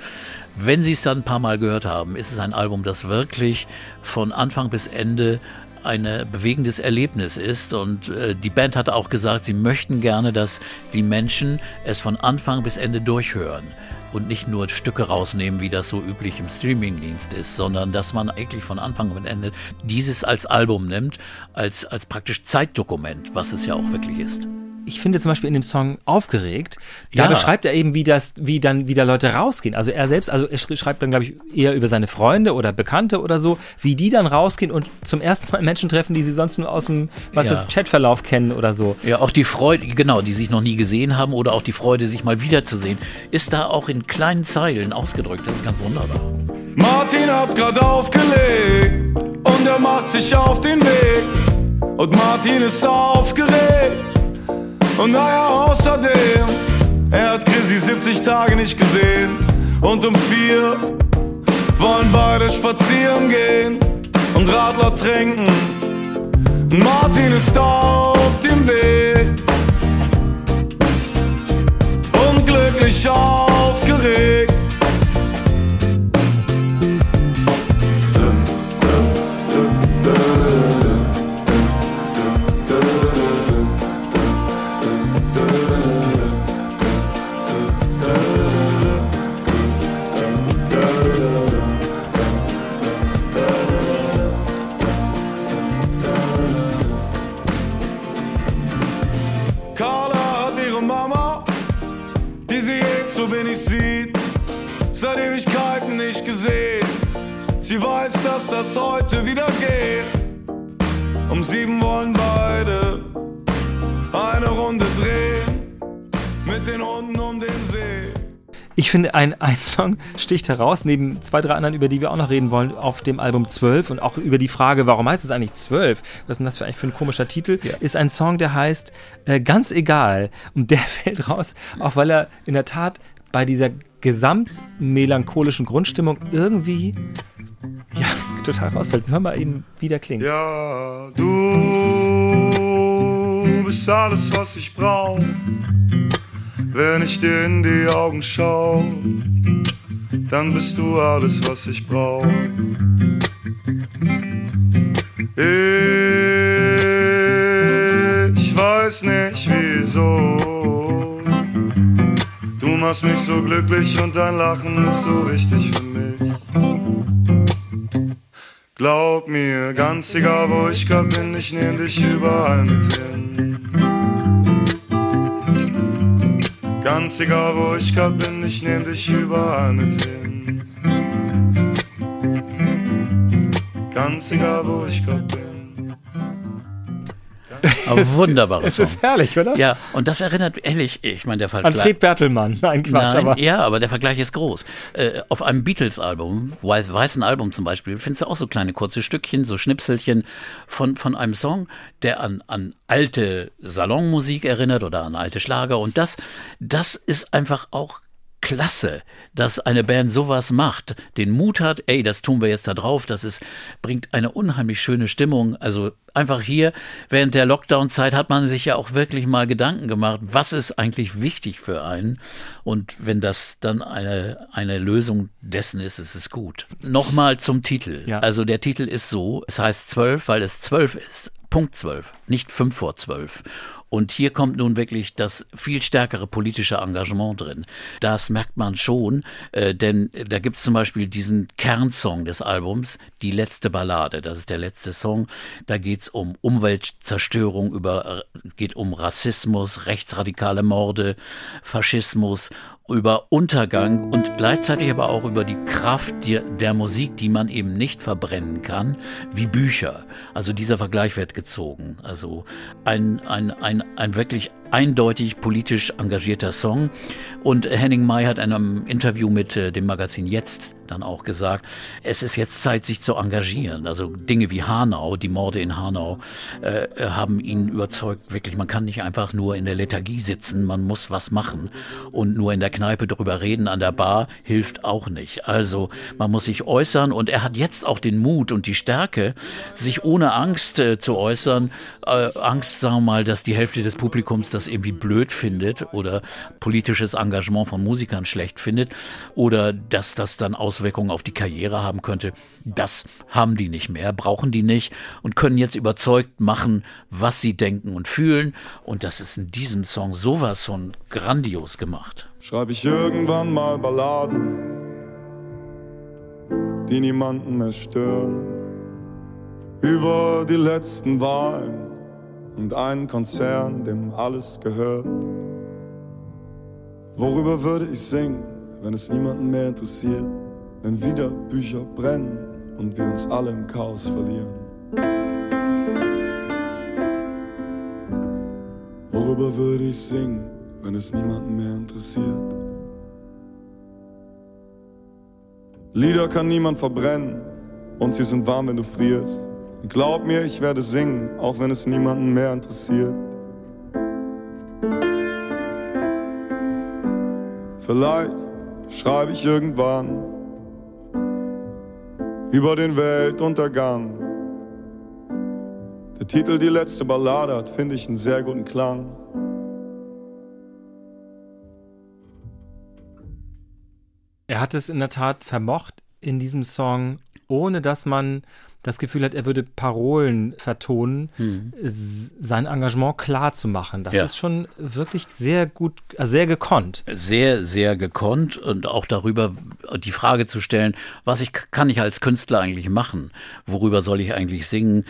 wenn sie es dann ein paar Mal gehört haben, ist es ein Album, das wirklich von Anfang bis Ende ein bewegendes Erlebnis ist. Und äh, die Band hat auch gesagt, sie möchten gerne, dass die Menschen es von Anfang bis Ende durchhören und nicht nur Stücke rausnehmen, wie das so üblich im Streamingdienst ist, sondern dass man eigentlich von Anfang bis Ende dieses als Album nimmt, als, als praktisch Zeitdokument, was es ja auch wirklich ist ich finde zum Beispiel in dem Song aufgeregt, da ja. beschreibt er eben, wie das, wie dann wieder Leute rausgehen. Also er selbst, also er schreibt dann, glaube ich, eher über seine Freunde oder Bekannte oder so, wie die dann rausgehen und zum ersten Mal Menschen treffen, die sie sonst nur aus dem, was ja. Chatverlauf kennen oder so. Ja, auch die Freude, genau, die sich noch nie gesehen haben oder auch die Freude, sich mal wiederzusehen, ist da auch in kleinen Zeilen ausgedrückt. Das ist ganz wunderbar. Martin hat gerade aufgelegt und er macht sich auf den Weg. Und Martin ist aufgeregt und naja, außerdem, er hat Chrissy 70 Tage nicht gesehen. Und um vier wollen beide spazieren gehen und Radler trinken. Martin ist auf dem Weg. Unglücklich aufgeregt. Sie weiß, dass das heute wieder geht. Um sieben wollen beide eine Runde drehen. mit den Hunden um den See. Ich finde, ein, ein Song sticht heraus, neben zwei, drei anderen, über die wir auch noch reden wollen, auf dem Album 12 und auch über die Frage, warum heißt es eigentlich 12? Was ist denn das für, eigentlich für ein komischer Titel? Ja. Ist ein Song, der heißt äh, Ganz egal. Und der fällt raus, auch weil er in der Tat bei dieser gesamtmelancholischen Grundstimmung irgendwie ja, total rausfällt. Hör mal eben, wie der klingt. Ja, du bist alles, was ich brauche wenn ich dir in die Augen schau, dann bist du alles, was ich brauch. Ich weiß nicht wieso. Machst mich so glücklich und dein Lachen ist so wichtig für mich. Glaub mir, ganz egal wo ich grad bin, ich nehm dich überall mit hin. Ganz egal wo ich grad bin, ich nehm dich überall mit hin. Ganz egal wo ich grad bin. Aber wunderbares Es ist herrlich, oder? Ja, und das erinnert, ehrlich, ich meine, der Vergleich. An Fred Bertelmann. Nein, Quatsch, Nein, aber. Ja, aber der Vergleich ist groß. Äh, auf einem Beatles-Album, weißen Album zum Beispiel, findest du auch so kleine kurze Stückchen, so Schnipselchen von, von einem Song, der an, an alte Salonmusik erinnert oder an alte Schlager. Und das, das ist einfach auch klasse, dass eine Band sowas macht, den Mut hat, ey, das tun wir jetzt da drauf, das ist, bringt eine unheimlich schöne Stimmung. Also einfach hier, während der Lockdown-Zeit hat man sich ja auch wirklich mal Gedanken gemacht, was ist eigentlich wichtig für einen? Und wenn das dann eine, eine Lösung dessen ist, ist es gut. Nochmal zum Titel. Ja. Also der Titel ist so, es heißt zwölf, weil es zwölf ist. Punkt zwölf, nicht fünf vor zwölf. Und hier kommt nun wirklich das viel stärkere politische Engagement drin. Das merkt man schon, äh, denn da gibt es zum Beispiel diesen Kernsong des Albums, Die letzte Ballade. Das ist der letzte Song. Da geht es um Umweltzerstörung, über, geht um Rassismus, rechtsradikale Morde, Faschismus über Untergang und gleichzeitig aber auch über die Kraft der, der, Musik, die man eben nicht verbrennen kann, wie Bücher. Also dieser Vergleich wird gezogen. Also ein, ein, ein, ein wirklich eindeutig politisch engagierter Song. Und Henning May hat in einem Interview mit äh, dem Magazin Jetzt dann auch gesagt, es ist jetzt Zeit, sich zu engagieren. Also Dinge wie Hanau, die Morde in Hanau, äh, haben ihn überzeugt, wirklich, man kann nicht einfach nur in der Lethargie sitzen, man muss was machen. Und nur in der Kneipe drüber reden an der Bar hilft auch nicht. Also man muss sich äußern und er hat jetzt auch den Mut und die Stärke, sich ohne Angst äh, zu äußern. Äh, Angst, sagen wir mal, dass die Hälfte des Publikums das irgendwie blöd findet oder politisches Engagement von Musikern schlecht findet oder dass das dann Auswirkungen auf die Karriere haben könnte. Das haben die nicht mehr, brauchen die nicht und können jetzt überzeugt machen, was sie denken und fühlen. Und das ist in diesem Song sowas von grandios gemacht. Schreibe ich irgendwann mal Balladen, die niemanden mehr stören, über die letzten Wahlen und einen Konzern, dem alles gehört. Worüber würde ich singen, wenn es niemanden mehr interessiert, wenn wieder Bücher brennen und wir uns alle im Chaos verlieren? Worüber würde ich singen, wenn es niemanden mehr interessiert? Lieder kann niemand verbrennen und sie sind warm, wenn du frierst. Glaub mir, ich werde singen, auch wenn es niemanden mehr interessiert. Vielleicht schreibe ich irgendwann über den Weltuntergang. Der Titel Die letzte Ballade hat, finde ich, einen sehr guten Klang. Er hat es in der Tat vermocht, in diesem Song, ohne dass man das Gefühl hat, er würde Parolen vertonen, hm. sein Engagement klar zu machen. Das ja. ist schon wirklich sehr gut, äh, sehr gekonnt. Sehr, sehr gekonnt und auch darüber die Frage zu stellen, was ich, kann ich als Künstler eigentlich machen? Worüber soll ich eigentlich singen?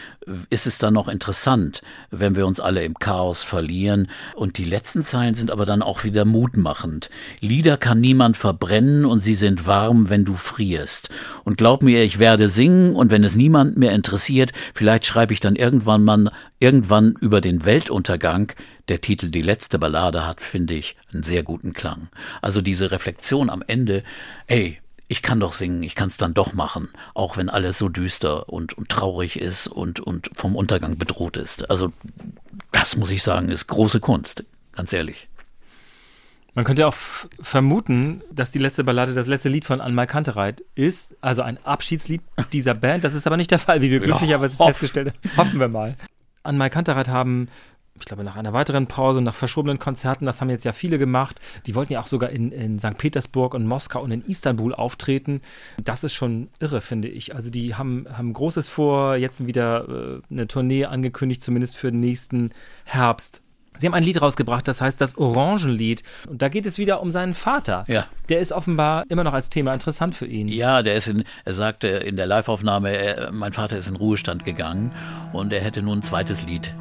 Ist es dann noch interessant, wenn wir uns alle im Chaos verlieren? Und die letzten Zeilen sind aber dann auch wieder mutmachend. Lieder kann niemand verbrennen und sie sind warm, wenn du frierst. Und glaub mir, ich werde singen und wenn es niemand mehr interessiert. Vielleicht schreibe ich dann irgendwann mal, irgendwann über den Weltuntergang. Der Titel Die letzte Ballade hat, finde ich, einen sehr guten Klang. Also diese Reflexion am Ende, ey, ich kann doch singen, ich kann es dann doch machen, auch wenn alles so düster und, und traurig ist und, und vom Untergang bedroht ist. Also das muss ich sagen, ist große Kunst, ganz ehrlich. Man könnte auch vermuten, dass die letzte Ballade das letzte Lied von Anmal Kantereit ist, also ein Abschiedslied dieser Band. Das ist aber nicht der Fall, wie wir glücklicherweise ja, festgestellt haben. Hoffen wir mal. Anmal Kantereit haben ich glaube, nach einer weiteren Pause, nach verschobenen Konzerten, das haben jetzt ja viele gemacht. Die wollten ja auch sogar in, in St. Petersburg und Moskau und in Istanbul auftreten. Das ist schon irre, finde ich. Also die haben, haben Großes vor, jetzt wieder äh, eine Tournee angekündigt, zumindest für den nächsten Herbst. Sie haben ein Lied rausgebracht, das heißt das Orangenlied. Und da geht es wieder um seinen Vater. Ja. Der ist offenbar immer noch als Thema interessant für ihn. Ja, der ist in, er sagte in der Liveaufnahme, mein Vater ist in Ruhestand gegangen und er hätte nun ein zweites Lied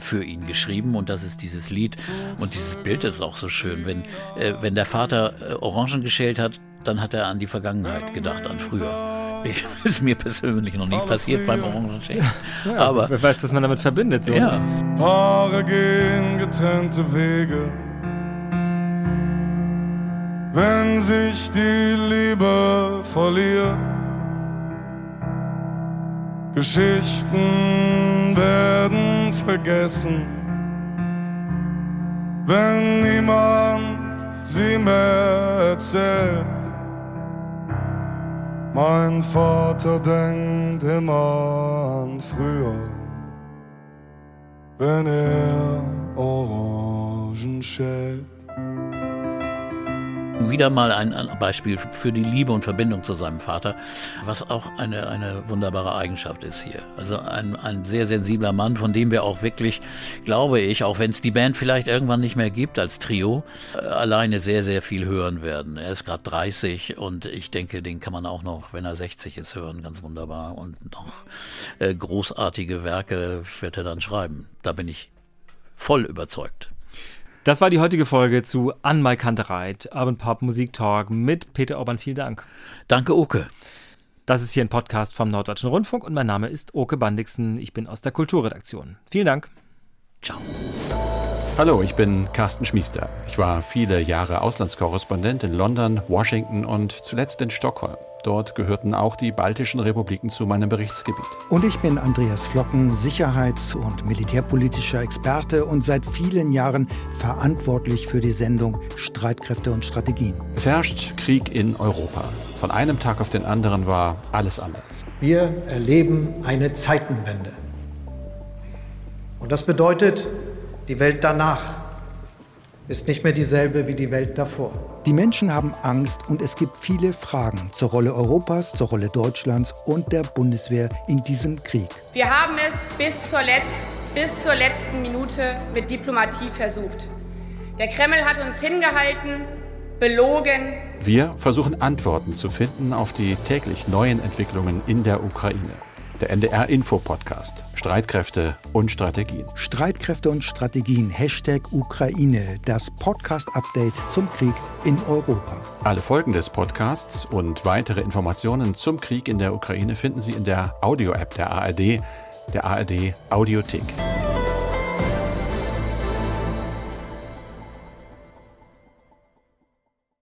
für ihn geschrieben und das ist dieses Lied. Und dieses Bild ist auch so schön. Wenn, äh, wenn der Vater äh, Orangen geschält hat, dann hat er an die Vergangenheit gedacht, an früher. ist mir persönlich noch nicht passiert beim Orangenschenken. Ja, Aber wer weiß, was man damit verbindet. So. Ja. Paare gehen getrennte Wege. Wenn sich die Liebe verliert, Geschichten werden vergessen, wenn niemand sie mehr erzählt. Mein Vater denkt immer an früher, wenn er wieder mal ein, Beispiel für die Liebe und Verbindung zu seinem Vater, was auch eine, eine wunderbare Eigenschaft ist hier. Also ein, ein sehr sensibler Mann, von dem wir auch wirklich, glaube ich, auch wenn es die Band vielleicht irgendwann nicht mehr gibt als Trio, äh, alleine sehr, sehr viel hören werden. Er ist gerade 30 und ich denke, den kann man auch noch, wenn er 60 ist, hören, ganz wunderbar. Und noch äh, großartige Werke wird er dann schreiben. Da bin ich voll überzeugt. Das war die heutige Folge zu An My Kantereit, Urban Pop Musik Talk mit Peter Orban. Vielen Dank. Danke, Oke. Das ist hier ein Podcast vom Norddeutschen Rundfunk und mein Name ist Oke Bandixen. Ich bin aus der Kulturredaktion. Vielen Dank. Ciao. Hallo, ich bin Carsten Schmiester. Ich war viele Jahre Auslandskorrespondent in London, Washington und zuletzt in Stockholm. Dort gehörten auch die baltischen Republiken zu meinem Berichtsgebiet. Und ich bin Andreas Flocken, Sicherheits- und militärpolitischer Experte und seit vielen Jahren verantwortlich für die Sendung Streitkräfte und Strategien. Es herrscht Krieg in Europa. Von einem Tag auf den anderen war alles anders. Wir erleben eine Zeitenwende. Und das bedeutet, die Welt danach ist nicht mehr dieselbe wie die Welt davor. Die Menschen haben Angst und es gibt viele Fragen zur Rolle Europas, zur Rolle Deutschlands und der Bundeswehr in diesem Krieg. Wir haben es bis zur, Letz bis zur letzten Minute mit Diplomatie versucht. Der Kreml hat uns hingehalten, belogen. Wir versuchen Antworten zu finden auf die täglich neuen Entwicklungen in der Ukraine der NDR-Info-Podcast. Streitkräfte und Strategien. Streitkräfte und Strategien. Hashtag Ukraine. Das Podcast-Update zum Krieg in Europa. Alle Folgen des Podcasts und weitere Informationen zum Krieg in der Ukraine finden Sie in der Audio-App der ARD, der ARD Audiothek.